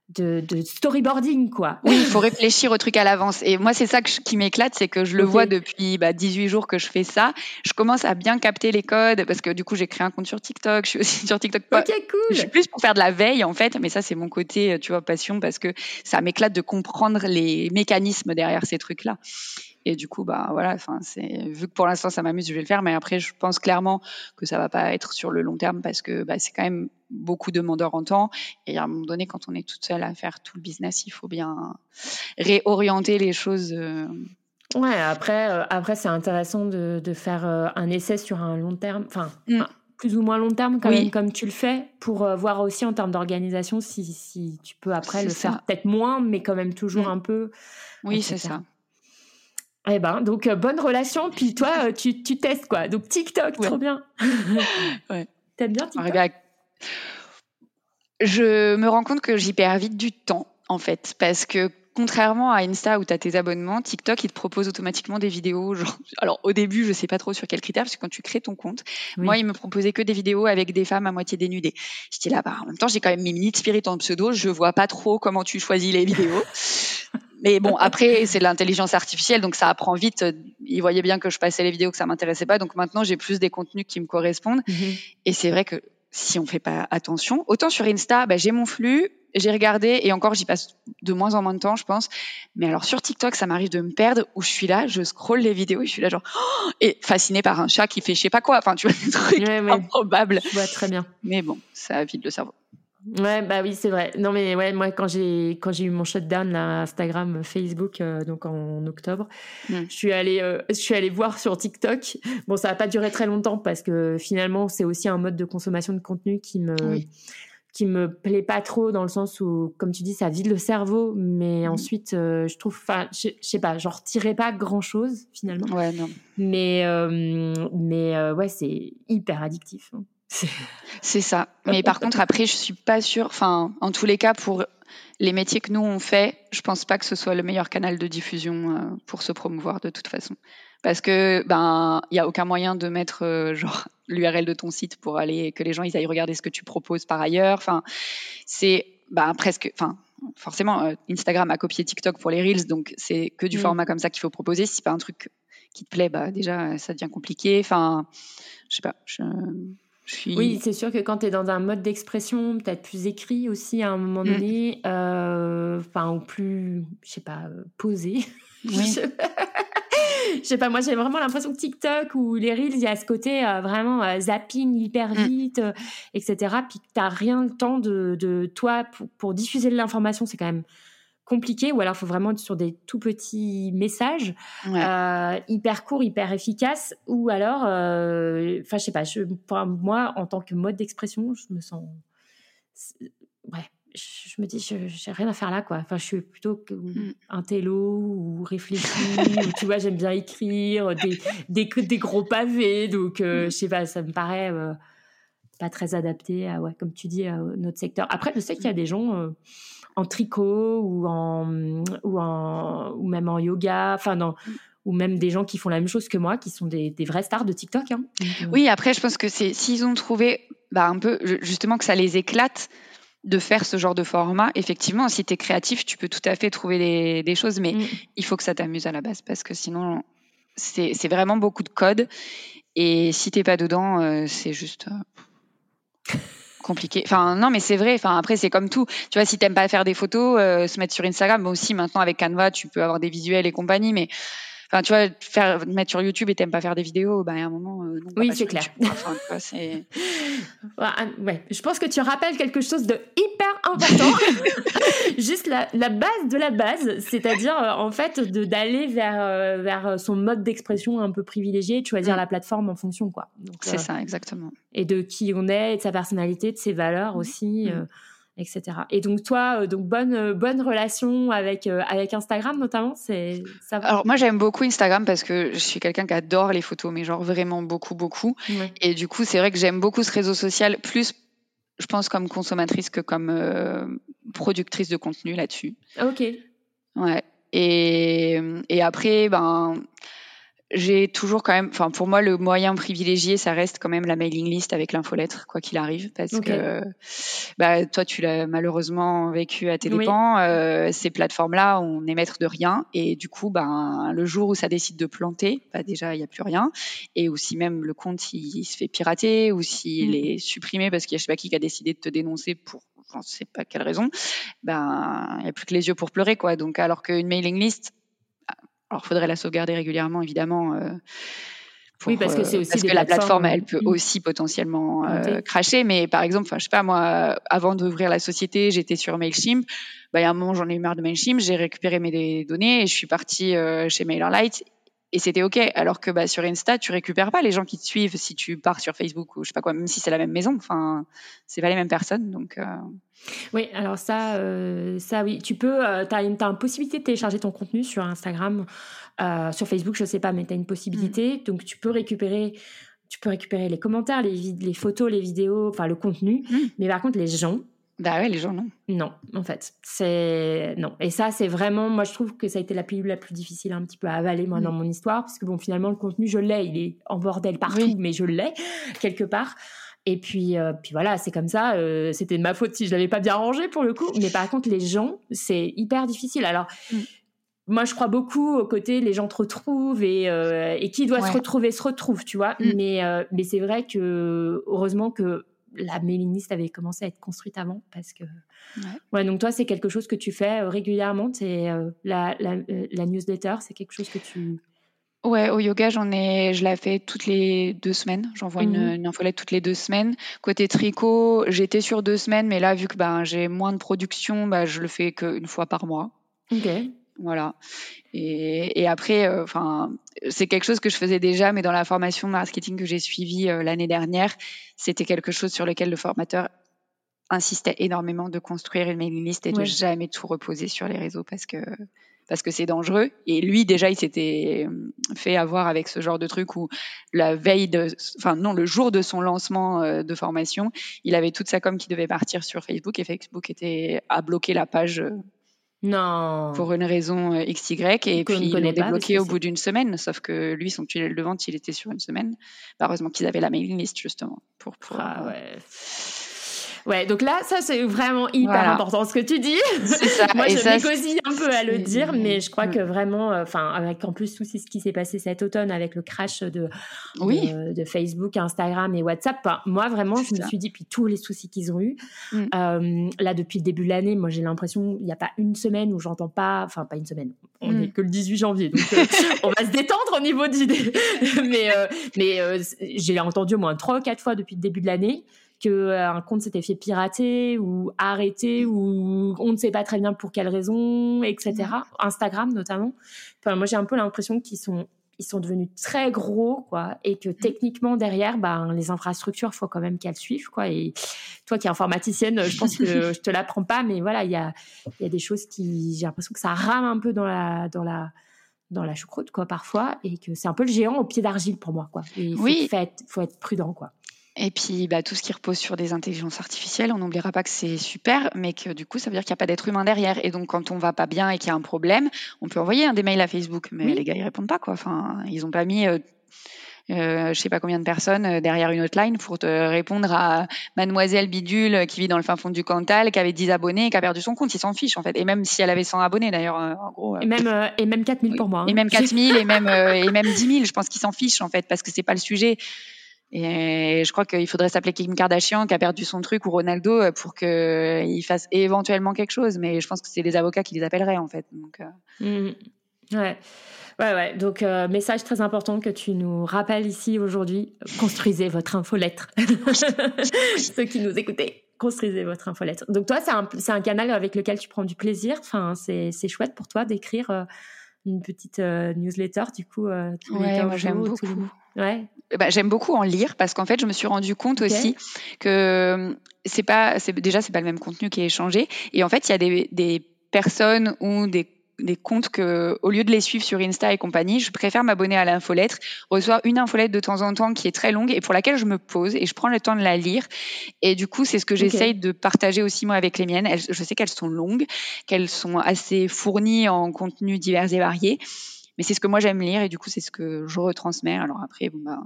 de, storyboarding, quoi. Oui, il faut réfléchir au truc à l'avance. Et moi, c'est ça qui m'éclate, c'est que je le vois depuis bah, 18 jours que je fais ça. Je commence à bien capter les codes parce que du coup, j'ai créé un compte sur TikTok. Je suis aussi sur TikTok. Ok, cool. Je suis plus pour faire de la veille, en fait. Mais ça, c'est mon côté, tu vois, passion parce que ça m'éclate de comprendre les mécanismes derrière ces trucs-là. Et du coup, bah voilà, enfin, c'est vu que pour l'instant ça m'amuse, je vais le faire. Mais après, je pense clairement que ça va pas être sur le long terme parce que bah, c'est quand même beaucoup demandeur en temps. Et à un moment donné, quand on est toute seule à faire tout le business, il faut bien réorienter les choses. Euh. Ouais, après, euh, après c'est intéressant de, de faire euh, un essai sur un long terme, enfin, mm. plus ou moins long terme, quand même, comme tu le fais, pour voir aussi en termes d'organisation si, si tu peux après le faire peut-être moins, mais quand même toujours mm. un peu. Oui, c'est ça. Eh ben, donc euh, bonne relation, puis toi, euh, tu, tu, testes quoi. Donc TikTok, trop bien. ouais. T'aimes bien TikTok? Je me rends compte que j'y perds vite du temps, en fait, parce que contrairement à Insta où tu as tes abonnements, TikTok, il te propose automatiquement des vidéos. Genre, alors au début, je sais pas trop sur quels critères, parce que quand tu crées ton compte, moi, il me proposait que des vidéos avec des femmes à moitié dénudées. J'étais là, bah, en même temps, j'ai quand même mis Minute Spirit en pseudo, je vois pas trop comment tu choisis les vidéos. Mais bon, après, c'est l'intelligence artificielle, donc ça apprend vite. Ils voyaient bien que je passais les vidéos que ça m'intéressait pas, donc maintenant j'ai plus des contenus qui me correspondent. Mhm. Et c'est vrai que si on fait pas attention, autant sur Insta, bah, j'ai mon flux, j'ai regardé et encore j'y passe de moins en moins de temps, je pense. Mais alors sur TikTok, ça m'arrive de me perdre où je suis là, je scrolle les vidéos et je suis là genre oh et fascinée par un chat qui fait je sais pas quoi. Enfin, tu vois des trucs improbables. Je vois très bien. Mais bon, ça vide le cerveau. Ouais, bah oui, c'est vrai. Non, mais ouais, moi, quand j'ai, quand j'ai eu mon shutdown, là, Instagram, Facebook, euh, donc en octobre, mm. je suis allée, euh, je suis allée voir sur TikTok. Bon, ça n'a pas duré très longtemps parce que finalement, c'est aussi un mode de consommation de contenu qui me, qui me plaît pas trop dans le sens où, comme tu dis, ça vide le cerveau, mais mm. ensuite, euh, je trouve, enfin, je, sais pas, j'en retirais pas grand chose finalement. Ouais, non. Mais, mais ouais, c'est hyper addictif. Hein. C'est ça. Mais par contre, après, je suis pas sûre. Enfin, en tous les cas, pour les métiers que nous on fait, je pense pas que ce soit le meilleur canal de diffusion euh, pour se promouvoir de toute façon. Parce que ben il y a aucun moyen de mettre euh, genre l'URL de ton site pour aller que les gens ils aillent regarder ce que tu proposes par ailleurs. Enfin, c'est ben presque. Enfin, forcément, euh, Instagram a copié TikTok pour les reels, donc c'est que du mm. format comme ça qu'il faut proposer. Si c'est pas un truc qui te plaît, bah déjà ça devient compliqué. Enfin, je sais pas. Je... Oui, c'est sûr que quand tu es dans un mode d'expression, peut-être plus écrit aussi à un moment mm. donné, euh, enfin, ou plus, je sais pas, euh, posé. Oui. je sais pas, moi j'ai vraiment l'impression que TikTok ou les Reels, il y a ce côté euh, vraiment zapping hyper mm. vite, etc. Puis que tu rien le temps de, de toi pour, pour diffuser de l'information, c'est quand même compliqué ou alors il faut vraiment être sur des tout petits messages euh, hyper courts, hyper efficaces ou alors, euh, enfin je sais pas, je, pour moi en tant que mode d'expression, je me sens, ouais, je, me dis j'ai rien à faire là quoi. Enfin je suis plutôt mm. un télo ou réfléchi ou tu vois j'aime bien écrire des, des, des gros pavés donc euh, mm. je sais pas ça me paraît pas très adapté à ouais comme tu dis à notre secteur. Après je sais qu'il y a des gens en tricot ou en ou en ou même en yoga, enfin dans ou même des gens qui font la même chose que moi, qui sont des, des vrais stars de TikTok. Hein. Euh, oui, après, je pense que c'est s'ils ont trouvé bah, un peu justement que ça les éclate de faire ce genre de format. Effectivement, si tu es créatif, tu peux tout à fait trouver des, des choses, mais mm. il faut que ça t'amuse à la base parce que sinon, c'est vraiment beaucoup de code. Et si t'es pas dedans, euh, c'est juste. Euh, compliqué. Enfin, non, mais c'est vrai. Enfin, après, c'est comme tout. Tu vois, si t'aimes pas faire des photos, euh, se mettre sur Instagram, bon, aussi, maintenant, avec Canva, tu peux avoir des visuels et compagnie, mais Enfin, tu vois, faire mettre sur YouTube et t'aimes pas faire des vidéos, bah, à un moment. Euh, oui, c'est clair. Enfin, ouais, je pense que tu rappelles quelque chose de hyper important. Juste la, la, base de la base, c'est-à-dire euh, en fait d'aller vers euh, vers son mode d'expression un peu privilégié, de choisir mm. la plateforme en fonction, quoi. C'est ça, exactement. Et de qui on est, de sa personnalité, de ses valeurs mm. aussi. Mm etc. Et donc toi, euh, donc bonne euh, bonne relation avec euh, avec Instagram notamment, c'est ça. Va? Alors moi j'aime beaucoup Instagram parce que je suis quelqu'un qui adore les photos, mais genre vraiment beaucoup beaucoup. Et du coup c'est vrai que j'aime beaucoup ce réseau social, plus je pense comme consommatrice que comme productrice de contenu là-dessus. Ok. Ouais. Et, et après ben j'ai toujours quand même, enfin pour moi le moyen privilégié, ça reste quand même la mailing list avec l'infolettre, quoi qu'il arrive, parce que bah toi tu l'as malheureusement vécu à tes dépens. Euh, ces plateformes-là, on est maître de rien, et du coup, ben le jour où ça décide de planter, bah déjà il y a plus rien, et aussi même le compte il, se fait pirater ou s'il mm. est supprimé parce qu'il y a je sais pas qui qui a décidé de te dénoncer pour je sais pas quelle raison, ben il y a plus que les yeux pour pleurer quoi. Donc alors qu'une mailing list alors, il faudrait la sauvegarder régulièrement, évidemment. Euh, oui, parce que c'est euh, aussi parce que la plateforme, elle peut mm. aussi potentiellement euh, cracher. Mais par exemple, enfin, je sais pas moi, avant d'ouvrir la société, j'étais sur Mailchimp. Bah, il y a un moment, j'en ai eu marre de Mailchimp. J'ai récupéré mes données et je suis partie chez MailerLite et c'était ok. Alors que bah, sur Insta, tu récupères pas les gens qui te suivent si tu pars sur Facebook ou je sais pas quoi, même si c'est la même maison. Enfin, c'est pas les mêmes personnes, donc. Euh. Oui, alors ça, euh, ça oui, tu peux. Euh, tu as, une possibilité de télécharger ton contenu sur Instagram, sur Facebook, je sais pas, mais tu as une possibilité. Mm. Donc tu peux récupérer. Tu peux récupérer les commentaires, les, les photos, les vidéos, enfin le contenu. Mm. Mais par contre, les gens, bah ouais, les gens non. Non, en fait, c'est non. Et ça, c'est vraiment, moi, je trouve que ça a été la pilule la plus difficile un petit peu à avaler moi dans mon histoire, parce que bon, finalement, le contenu, je l'ai, il est en bordel partout, mais je l'ai quelque part. Et puis, euh, puis voilà, c'est comme ça. Euh, c'était de ma faute si je l'avais pas bien rangé pour le coup. Mais par contre, les gens, c'est hyper difficile. Alors. Mm. Moi, je crois beaucoup au côté les gens te retrouvent et, euh, et qui doit se retrouver se retrouve, tu vois. Mm. Mais, mais c'est vrai que heureusement que la mailing list avait commencé à être construite avant parce que ouais, donc toi c'est quelque chose que tu fais euh, régulièrement c'est euh, la, euh, la, newsletter c'est quelque chose que tu Ouais, au yoga, j'en ai, je la fais toutes les deux semaines. J'envoie une, mmh une, infolette toutes les deux semaines. Côté tricot, j'étais sur deux semaines, mais là, vu que ben, j'ai moins de production, ben, je le fais qu'une fois par mois. Ok. Voilà. Et, et après, euh, enfin, c'est quelque chose que je faisais déjà, mais dans la formation marketing que j'ai suivie euh, l'année dernière, c'était quelque chose sur lequel le formateur insistait énormément de construire une mailing list et de jamais tout reposer sur les réseaux parce que parce que c'est dangereux. Et lui, déjà, il s'était euh, fait avoir avec ce genre de truc où la veille de, enfin non, le jour de son lancement euh, de formation, il avait toute sa com qui devait partir sur Facebook et Facebook était à bloquer la page. Euh, non. Pour une raison XY. Et puis, il l'ont débloqué au bout d'une semaine. Sauf que lui, son tunnel de vente, il était sur une semaine. Bah, heureusement qu'ils avaient la mailing list, justement. Pour, pour, ah, ouais. Ouais, donc là, ça, c'est vraiment hyper important ce que tu dis. Ça. Moi, je m'écosille un peu à le dire, mais je crois que vraiment, euh, enfin, avec en plus tout ce qui s'est passé cet automne avec le crash de, oui. de, Facebook, Instagram et WhatsApp, moi, vraiment, je me suis dit, puis tous les soucis qu'ils ont eu, mm. euh, là, depuis le début de l'année, moi, j'ai l'impression, il n'y a pas une semaine où j'entends pas, enfin, pas une semaine, on n'est mm. que le 18 janvier, donc euh, on va se détendre au niveau d'idées. mais mais j'ai entendu au moins trois ou quatre fois depuis le début de l'année que euh, un compte s'était fait pirater ou arrêter ou on ne sait pas très bien pour quelle raison, etc. Instagram notamment. Enfin, moi, j'ai un peu l'impression qu'ils sont ils sont devenus très gros, quoi, et que techniquement derrière, ben, les infrastructures, faut quand même qu'elles suivent, quoi. Et toi qui es informaticienne, je pense que je te l'apprends pas, mais voilà, il y a, y a des choses qui, j'ai l'impression que ça rame un peu dans la, dans la, dans la choucroute, quoi, parfois, et que c'est un peu le géant au pied d'argile pour moi, quoi. Il faut, oui. être, faut être prudent, quoi. Et puis, bah, tout ce qui repose sur des intelligences artificielles, on n'oubliera pas que c'est super, mais que du coup, ça veut dire qu'il n'y a pas d'être humain derrière. Et donc, quand on va pas bien et qu'il y a un problème, on peut envoyer un des mails à Facebook, mais les gars, ils répondent pas, quoi. Enfin, ils ont pas mis. Euh, euh, je sais pas combien de personnes euh, derrière une hotline pour te répondre à mademoiselle Bidule qui vit dans le fin fond du Cantal, qui avait 10 abonnés et qui a perdu son compte. Ils s'en fichent en fait. Et même si elle avait 100 abonnés d'ailleurs, en gros. et même, et même 4000 pour moi. Hein. Et même 4000 et même, et même 10 000, je pense qu'ils s'en fichent en fait parce que c'est pas le sujet. Et je crois qu'il faudrait s'appeler Kim Kardashian qui a perdu son truc ou Ronaldo euh, pour qu'il fasse éventuellement quelque chose. Mais je pense que c'est les avocats qui les appelleraient en fait. Donc, euh. mmh. Ouais. Ouais, ouais. Donc, euh, message très important que tu nous rappelles ici aujourd'hui. Construisez votre infolettre. Ceux qui nous écoutez, construisez votre infolettre. Donc, toi, c'est un, un, canal avec lequel tu prends du plaisir. Enfin, c'est chouette pour toi d'écrire une petite newsletter, du coup. ouais, moi, j'aime beaucoup. Ouais. Bah, j'aime beaucoup en lire parce qu'en fait, je me suis rendu compte aussi que c'est pas, c'est déjà c'est pas le même contenu qui est échangé. Et en fait, il y a des, des personnes ou des des comptes que, au lieu de les suivre sur Insta et compagnie, je préfère m'abonner à l'infolettre, recevoir une infolettre de temps en temps qui est très longue et pour laquelle je me pose et je prends le temps de la lire. Et du coup, c'est ce que j'essaye de partager aussi moi avec les miennes. je sais qu'elles sont longues, qu'elles sont assez fournies en contenus divers et variés. Mais c'est ce que moi j'aime lire et du coup c'est ce que je retransmets. Alors après, bon bah,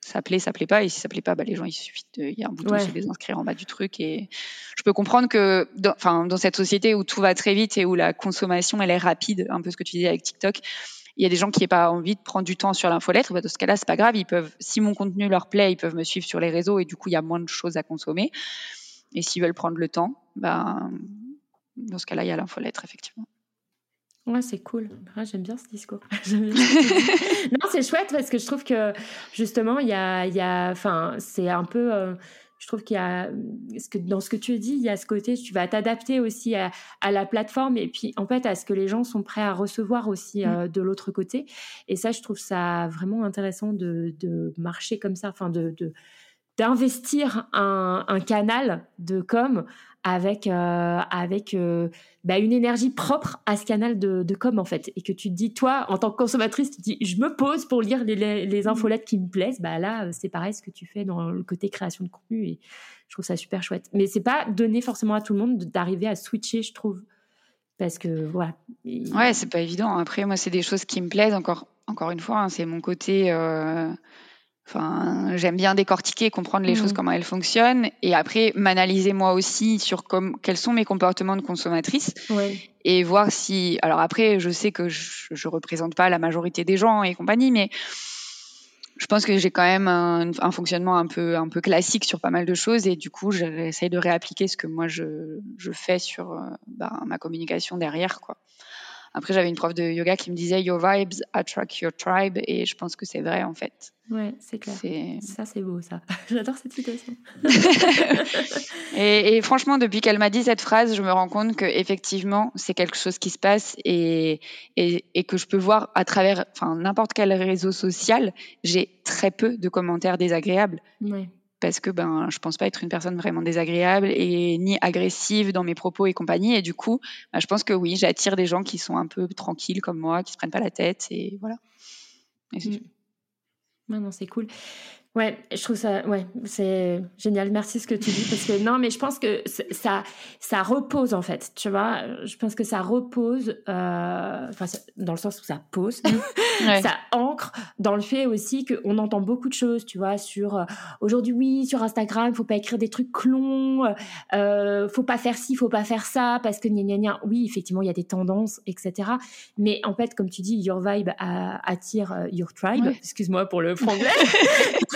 ça plaît, ça plaît pas. Et si ça plaît pas, bah, les gens, il suffit de, il y a un bouton sur les inscrire en bas du truc. Et je peux comprendre que, enfin, dans, cette société où tout va très vite et où la consommation, elle est rapide, un peu ce que tu disais avec TikTok, il y a des gens qui n'ont pas envie de prendre du temps sur l'infolettre. Bah, dans ce cas-là, c'est pas grave. Ils peuvent, si mon contenu leur plaît, ils peuvent me suivre sur les réseaux et du coup, il y a moins de choses à consommer. Et s'ils veulent prendre le temps, bah, dans ce cas-là, il y a l'infolettre, effectivement. Ouais, c'est cool. Ah, j'aime bien ce discours. non, c'est chouette parce que je trouve que justement, il y a, y a, enfin, c'est un peu, euh, je trouve qu'il y a, ce que, dans ce que tu dis, il y a ce côté, tu vas t'adapter aussi à, à, la plateforme et puis en fait à ce que les gens sont prêts à recevoir aussi mmh. euh, de l'autre côté. Et ça, je trouve ça vraiment intéressant de, de marcher comme ça, enfin de, de d'investir un, canal de com avec euh, avec euh, bah, une énergie propre à ce canal de, com en fait. Et que tu te dis toi en tant que consommatrice tu te dis je me pose pour lire les, les, infolettes qui me plaisent. Bah là c'est pareil ce que tu fais dans le côté création de contenu et je trouve ça super chouette. Mais c'est pas donné forcément à tout le monde d'arriver à switcher je trouve. Parce que voilà. Ouais c'est pas évident. Après moi c'est des choses qui me plaisent encore encore une fois hein, c'est mon côté euh Enfin, j'aime bien décortiquer, comprendre les choses, mmh. comment elles fonctionnent, et après m'analyser moi aussi sur comme, quels sont mes comportements de consommatrice, et voir si. Alors après, je sais que je, je représente pas la majorité des gens et compagnie, mais je pense que j'ai quand même un, un, fonctionnement un peu un peu classique sur pas mal de choses, et du coup, j'essaie de réappliquer ce que moi je, je fais sur euh, bah, ma communication derrière, quoi. Après, j'avais une prof de yoga qui me disait Your vibes attract your tribe, et je pense que c'est vrai en fait. Ouais, c'est clair. Ça, c'est beau, ça. J'adore cette citation. et, et, franchement, depuis qu'elle m'a dit cette phrase, je me rends compte que effectivement, c'est quelque chose qui se passe et, et, et que je peux voir à travers, enfin, n'importe quel réseau social, j'ai très peu de commentaires désagréables. Ouais. Parce que ben je pense pas être une personne vraiment désagréable et ni agressive dans mes propos et compagnie. Et du coup ben, je pense que oui j'attire des gens qui sont un peu tranquilles comme moi qui se prennent pas la tête et voilà. Mmh. non, non c'est cool Ouais, je trouve ça, ouais, c'est génial. Merci ce que tu dis parce que non, mais je pense que ça, ça repose en fait. Tu vois, je pense que ça repose, euh, enfin, dans le sens où ça pose, ça ancre dans le fait aussi qu'on entend beaucoup de choses. Tu vois, sur euh, aujourd'hui, oui, sur Instagram, faut pas écrire des trucs longs, euh, faut pas faire ci, faut pas faire ça parce que gna gna gna. Oui, effectivement, il y a des tendances, etc. Mais en fait, comme tu dis, your vibe attire euh, your tribe. Excuse-moi pour le franglais.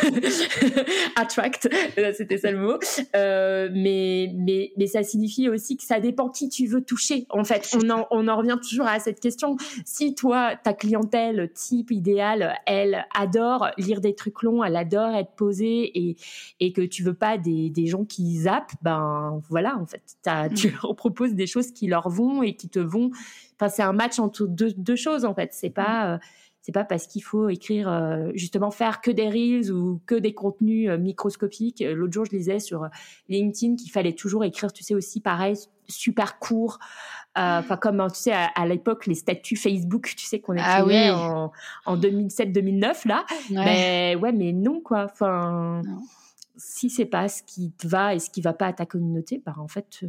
attract, euh, c'était ça le mot. Euh, mais, mais, mais ça signifie aussi que ça dépend qui tu veux toucher. En fait, on en, on en revient toujours à cette question. Si toi, ta clientèle type idéale, elle adore lire des trucs longs, elle adore être posée et, et que tu veux pas des, des gens qui zappent, ben voilà, en fait, as, tu mm. leur proposes des choses qui leur vont et qui te vont. Enfin, c'est un match entre deux, deux choses, en fait. C'est pas. Euh, c'est pas parce qu'il faut écrire euh, justement faire que des reels ou que des contenus euh, microscopiques. Euh, l'autre jour, je lisais sur LinkedIn qu'il fallait toujours écrire, tu sais aussi pareil, super court. Enfin, comme tu sais à, l'époque les statuts Facebook, tu sais qu'on ah écrivait en, en 2007-2009 là. Mais ouais, mais non quoi. Enfin, si c'est pas ce qui te va et ce qui va pas à ta communauté, bah en fait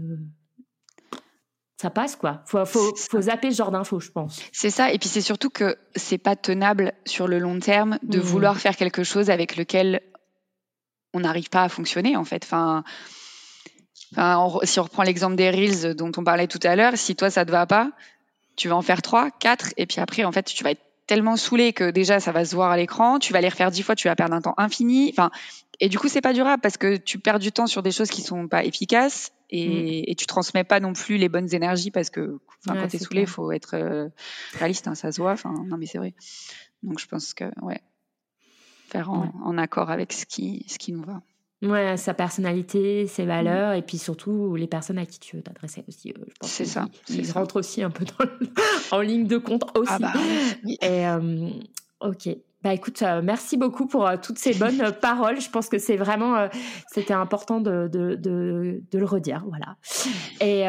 ça passe quoi. Faut, faut, faut zapper ce genre d'infos, je pense. C'est ça, et puis c'est surtout que c'est pas tenable sur le long terme de mmh. vouloir faire quelque chose avec lequel on n'arrive pas à fonctionner en fait. Enfin, si on reprend l'exemple des reels dont on parlait tout à l'heure, si toi ça te va pas, tu vas en faire trois, quatre, et puis après en fait tu vas être tellement saoulé que déjà ça va se voir à l'écran, tu vas les refaire dix fois, tu vas perdre un temps infini. Enfin, et du coup c'est pas durable parce que tu perds du temps sur des choses qui sont pas efficaces Mm. et, tu transmets pas non plus les bonnes énergies parce que quand tu es saoulé, il faut être euh, réaliste, hein, ça se voit. non, mais c'est vrai. Donc je pense que, ouais, faire en, accord avec ce qui, ce qui nous va. Ouais, sa personnalité, ses valeurs, et puis surtout les personnes à qui tu veux t'adresser aussi. Euh, c'est ça. Ils rentrent aussi un peu en ligne de compte aussi. Ah bah, Et euh, ok. Bah écoute, euh, merci beaucoup pour euh, toutes ces bonnes euh, paroles. Je pense que c'est vraiment, c'était important de, de, de, de, le redire, voilà. Et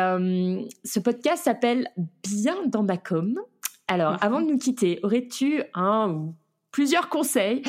ce podcast s'appelle Bien dans ma com. Alors, avant de nous quitter, aurais-tu un ou plusieurs conseils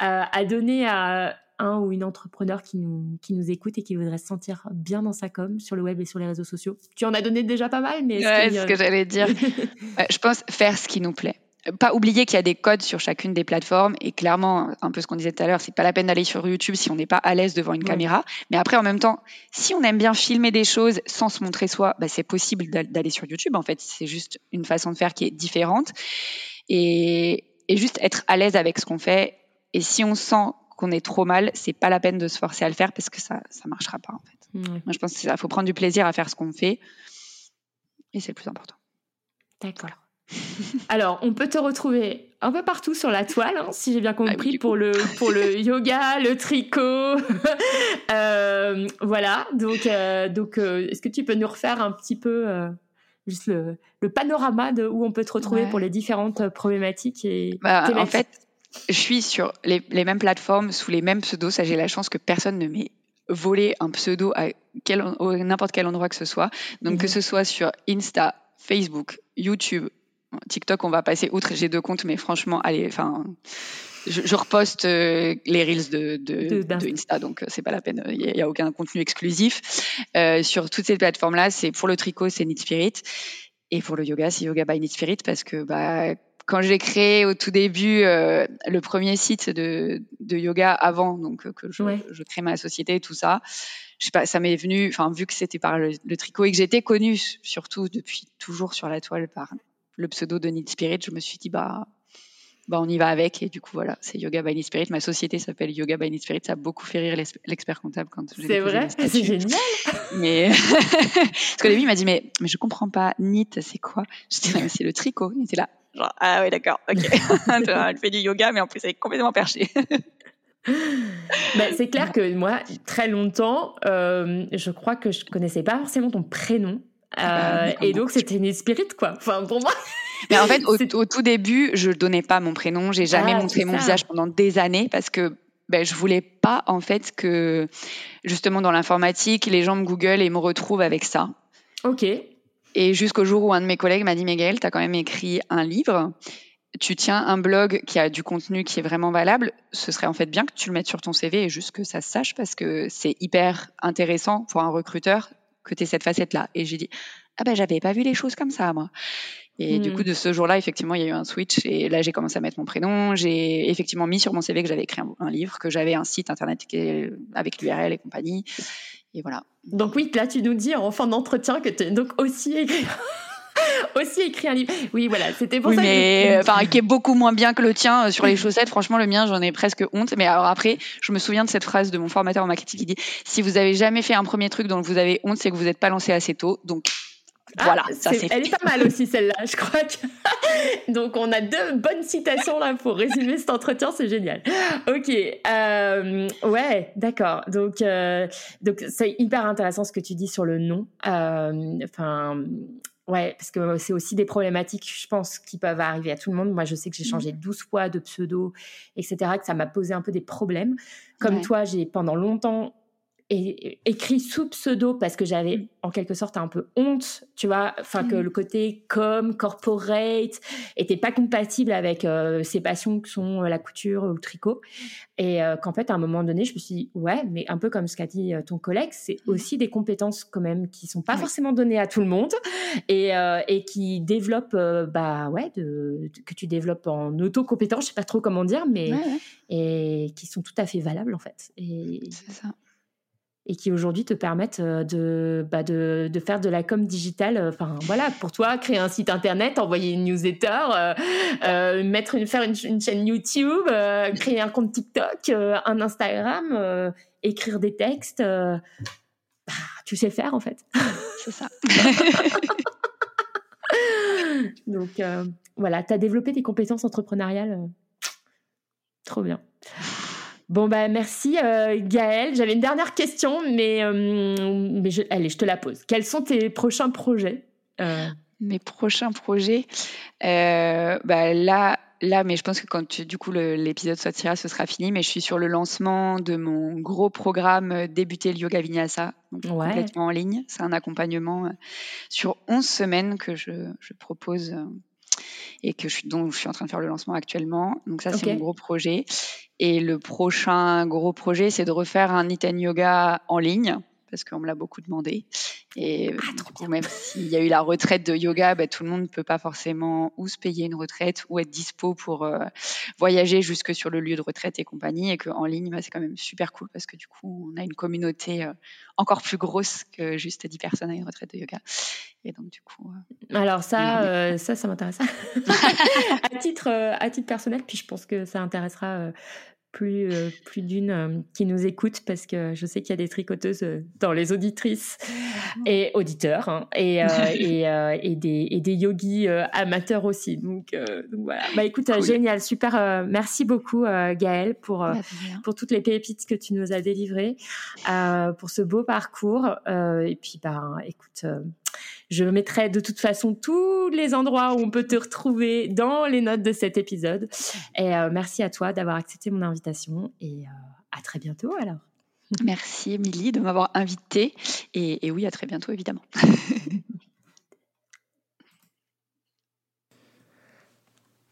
à donner à un ou une entrepreneur qui nous, qui nous écoute et qui voudrait se sentir bien dans sa com sur le web et sur les réseaux sociaux? Tu en as donné déjà pas mal, mais... c'est ce que j'allais dire. je pense faire ce qui nous plaît pas oublier qu'il y a des codes sur chacune des plateformes et clairement un peu ce qu'on disait tout à l'heure c'est pas la peine d'aller sur YouTube si on n'est pas à l'aise devant une caméra. Mais après en même temps si on aime bien filmer des choses sans se montrer soi bah, c'est possible d'aller sur YouTube en fait. C'est juste une façon de faire qui est différente. Et, et juste être à l'aise avec ce qu'on fait. Et si on sent qu'on est trop mal c'est pas la peine de se forcer à le faire parce que ça ça marchera pas en fait. Moi je pense qu'il faut prendre du plaisir à faire ce qu'on fait. Et c'est le plus important. D'accord alors, on peut te retrouver un peu partout sur la toile, hein, si j'ai bien ah compris, pour, le, pour le yoga, le tricot. Euh, voilà, donc, euh, donc euh, est-ce que tu peux nous refaire un petit peu juste le, panorama de où on peut te retrouver pour les différentes problématiques et bah, En fait, je suis sur les, mêmes plateformes, sous les mêmes pseudos. Ça, j'ai la chance que personne ne m'ait volé un pseudo à n'importe quel endroit que ce soit. Donc, que mhm. ce soit sur Insta, Facebook, YouTube, TikTok, on va passer outre. J'ai deux comptes, mais franchement, allez, enfin, je, reposte euh, les reels de, de, Insta, donc euh, c'est pas la peine. Il n'y a, aucun contenu exclusif. Euh, sur toutes ces plateformes-là, c'est pour le tricot, c'est Knit Spirit, et pour le yoga, c'est Yoga by Knit Spirit, parce que bah quand j'ai créé au tout début le premier site de, yoga avant donc que je, je, crée ma société et tout ça, je sais pas, ça m'est venu, enfin vu que c'était par le, le, tricot et que j'étais connue surtout depuis toujours sur la toile par le pseudo de Need Spirit, je me suis dit, bah, bah, on y va avec. Et du coup, voilà, c'est Yoga by Need Spirit. Ma société s'appelle Yoga by Need Spirit. Ça a beaucoup fait rire l'expert comptable quand j'ai C'est vrai, c'est génial. Mais parce qu'au début, il m'a dit, mais, mais je comprends pas, knit, c'est quoi? Je dis, c'est le tricot. Il était là, genre, ah oui, d'accord, ok. elle fait du yoga, mais en plus, elle est complètement perchée. Bah, c'est clair que moi, très longtemps, euh, je crois que je connaissais pas forcément ton prénom. Ah bah, euh, et donc c'était une spirit quoi. Enfin pour moi. Mais en fait, au, tout début, je donnais pas mon prénom. J'ai jamais ah, montré mon visage pendant des années parce que ben, je voulais pas en fait que justement dans l'informatique, les gens me googlent et me retrouvent avec ça. Ok. Et jusqu'au jour où un de mes collègues m'a dit, Miguel, tu as quand même écrit un livre, tu tiens un blog qui a du contenu qui est vraiment valable, ce serait en fait bien que tu le mettes sur ton CV et juste que ça se sache parce que c'est hyper intéressant pour un recruteur que tu aies cette facette-là. Et j'ai dit, ah ben j'avais pas vu les choses comme ça, moi. Et du coup, hmm. de ce jour-là, effectivement, il y a eu un switch. Et là, j'ai commencé à mettre mon prénom. J'ai effectivement mis sur mon CV que j'avais écrit un, livre, que j'avais un site internet avec l'URL et compagnie. Et voilà. Donc oui, là, tu nous dis en fin d'entretien que tu as donc aussi écrit... aussi écrit un livre. Oui, voilà, c'était pour oui, ça. Mais enfin, qui est beaucoup moins bien que le tien euh, sur les chaussettes. Franchement, le mien, j'en ai presque honte. Mais alors après, je me souviens de cette phrase de mon formateur en marketing qui dit si vous avez jamais fait un premier truc dont vous avez honte, c'est que vous n'êtes pas lancé assez tôt. Donc ah, voilà, ça c'est Elle est pas mal aussi celle-là, je crois. Que... Donc on a deux bonnes citations là pour résumer cet entretien, c'est génial. Ok, euh, ouais, d'accord. Donc euh, donc c'est hyper intéressant ce que tu dis sur le nom. Euh, enfin. Ouais, parce que c'est aussi des problématiques, je pense, qui peuvent arriver à tout le monde. Moi, je sais que j'ai changé 12 mmh. fois de pseudo, etc., que ça m'a posé un peu des problèmes. Comme toi, j'ai pendant longtemps écrit sous pseudo parce que j'avais en quelque sorte un peu honte, tu vois, enfin que mm. le côté com, corporate était pas compatible avec euh, ces passions que sont euh, la couture ou le tricot. Et euh, qu'en fait à un moment donné je me suis dit ouais mais un peu comme ce qu'a dit ton collègue c'est mm. aussi des compétences quand même qui sont pas forcément données à tout le monde et, et qui développent bah ouais de, que tu développes en auto-compétence je sais pas trop comment dire mais et qui sont tout à fait valables en fait. Et c'est ça et qui aujourd'hui te permettent euh, de, bah de, de, faire de la com digitale. Euh, enfin voilà, pour toi, créer un site internet, envoyer une newsletter, euh, mettre une, faire une, chaîne YouTube, créer un compte TikTok, un Instagram, écrire des textes. Bah, tu sais faire en fait. C'est ça. Donc voilà, tu as développé tes compétences entrepreneuriales. Trop bien. Bon, bah, merci euh, Gaëlle. J'avais une dernière question, mais, euh, mais je, allez, je te la pose. Quels sont tes prochains projets euh? Mes prochains projets bah, là, là, mais je pense que quand du coup l'épisode sortira, ce sera fini. Mais je suis sur le lancement de mon gros programme Débuter le yoga vinyasa, complètement en ligne. C'est un accompagnement sur 11 semaines que je, je propose et que je, dont je suis en train de faire le lancement actuellement. Donc ça, c'est mon gros projet. Et le prochain gros projet, c'est de refaire un Niten Yoga en ligne parce qu'on me l'a beaucoup demandé. Et ah, même s'il y a eu la retraite de yoga, bah, tout le monde ne peut pas forcément ou se payer une retraite ou être dispo pour euh, voyager jusque sur le lieu de retraite et compagnie. Et qu'en ligne, bah, c'est quand même super cool parce que du coup, on a une communauté euh, encore plus grosse que juste 10 personnes à une retraite de yoga. Et donc, du coup. Euh, Alors, ça, ça, ça m'intéresse. à, titre, à titre personnel, puis je pense que ça intéressera plus, euh, plus d'une euh, qui nous écoute parce que je sais qu'il y a des tricoteuses euh, dans les auditrices et auditeurs hein, et, et, et, des, et des yogis amateurs aussi. Donc, voilà. Bah écoute, génial, super. merci beaucoup Gaëlle pour, pour toutes les pépites que tu nous as délivrées, pour ce beau parcours. et puis, bah, écoute je mettrai de toute façon tous les endroits où on peut te retrouver dans les notes de cet épisode. Et euh, merci à toi d'avoir accepté mon invitation et euh, à très bientôt alors. Merci Émilie de m'avoir invitée et, et oui, à très bientôt évidemment.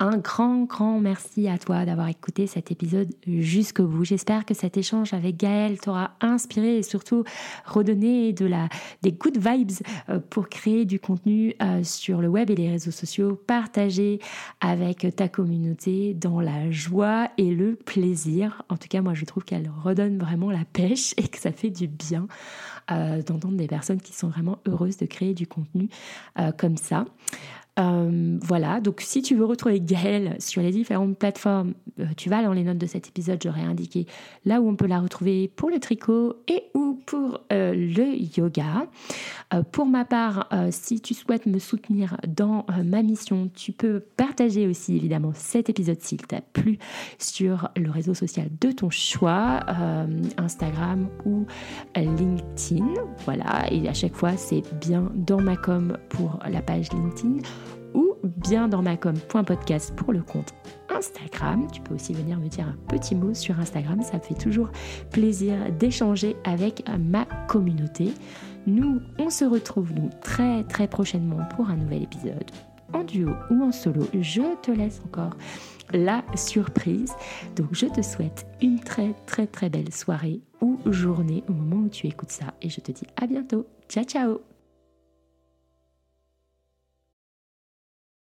Un grand, grand merci à toi d'avoir écouté cet épisode jusqu'au bout. J'espère que cet échange avec Gaël t'aura inspiré et surtout redonné de la, des good vibes euh, pour créer du contenu euh, sur le web et les réseaux sociaux, partager avec ta communauté dans la joie et le plaisir. En tout cas, moi, je trouve qu'elle redonne vraiment la pêche et que ça fait du bien euh, d'entendre des personnes qui sont vraiment heureuses de créer du contenu comme ça. Euh, voilà, donc si tu veux retrouver Gaëlle sur les différentes plateformes, euh, tu vas dans les notes de cet épisode, j'aurais indiqué là où on peut la retrouver pour le tricot et ou pour euh, le yoga. pour ma part, si tu souhaites me soutenir dans ma mission, tu peux partager aussi évidemment cet épisode s'il t'a plu sur le réseau social de ton choix, Instagram ou LinkedIn. Voilà, et à chaque fois c'est bien dans ma com pour la page LinkedIn bien dans ma com.podcast pour le compte Instagram. Tu peux aussi venir me dire un petit mot sur Instagram. Ça me fait toujours plaisir d'échanger avec ma communauté. Nous, on se retrouve nous très très prochainement pour un nouvel épisode en duo ou en solo. Je te laisse encore la surprise. Donc je te souhaite une très très très belle soirée ou journée au moment où tu écoutes ça et je te dis à bientôt. Ciao ciao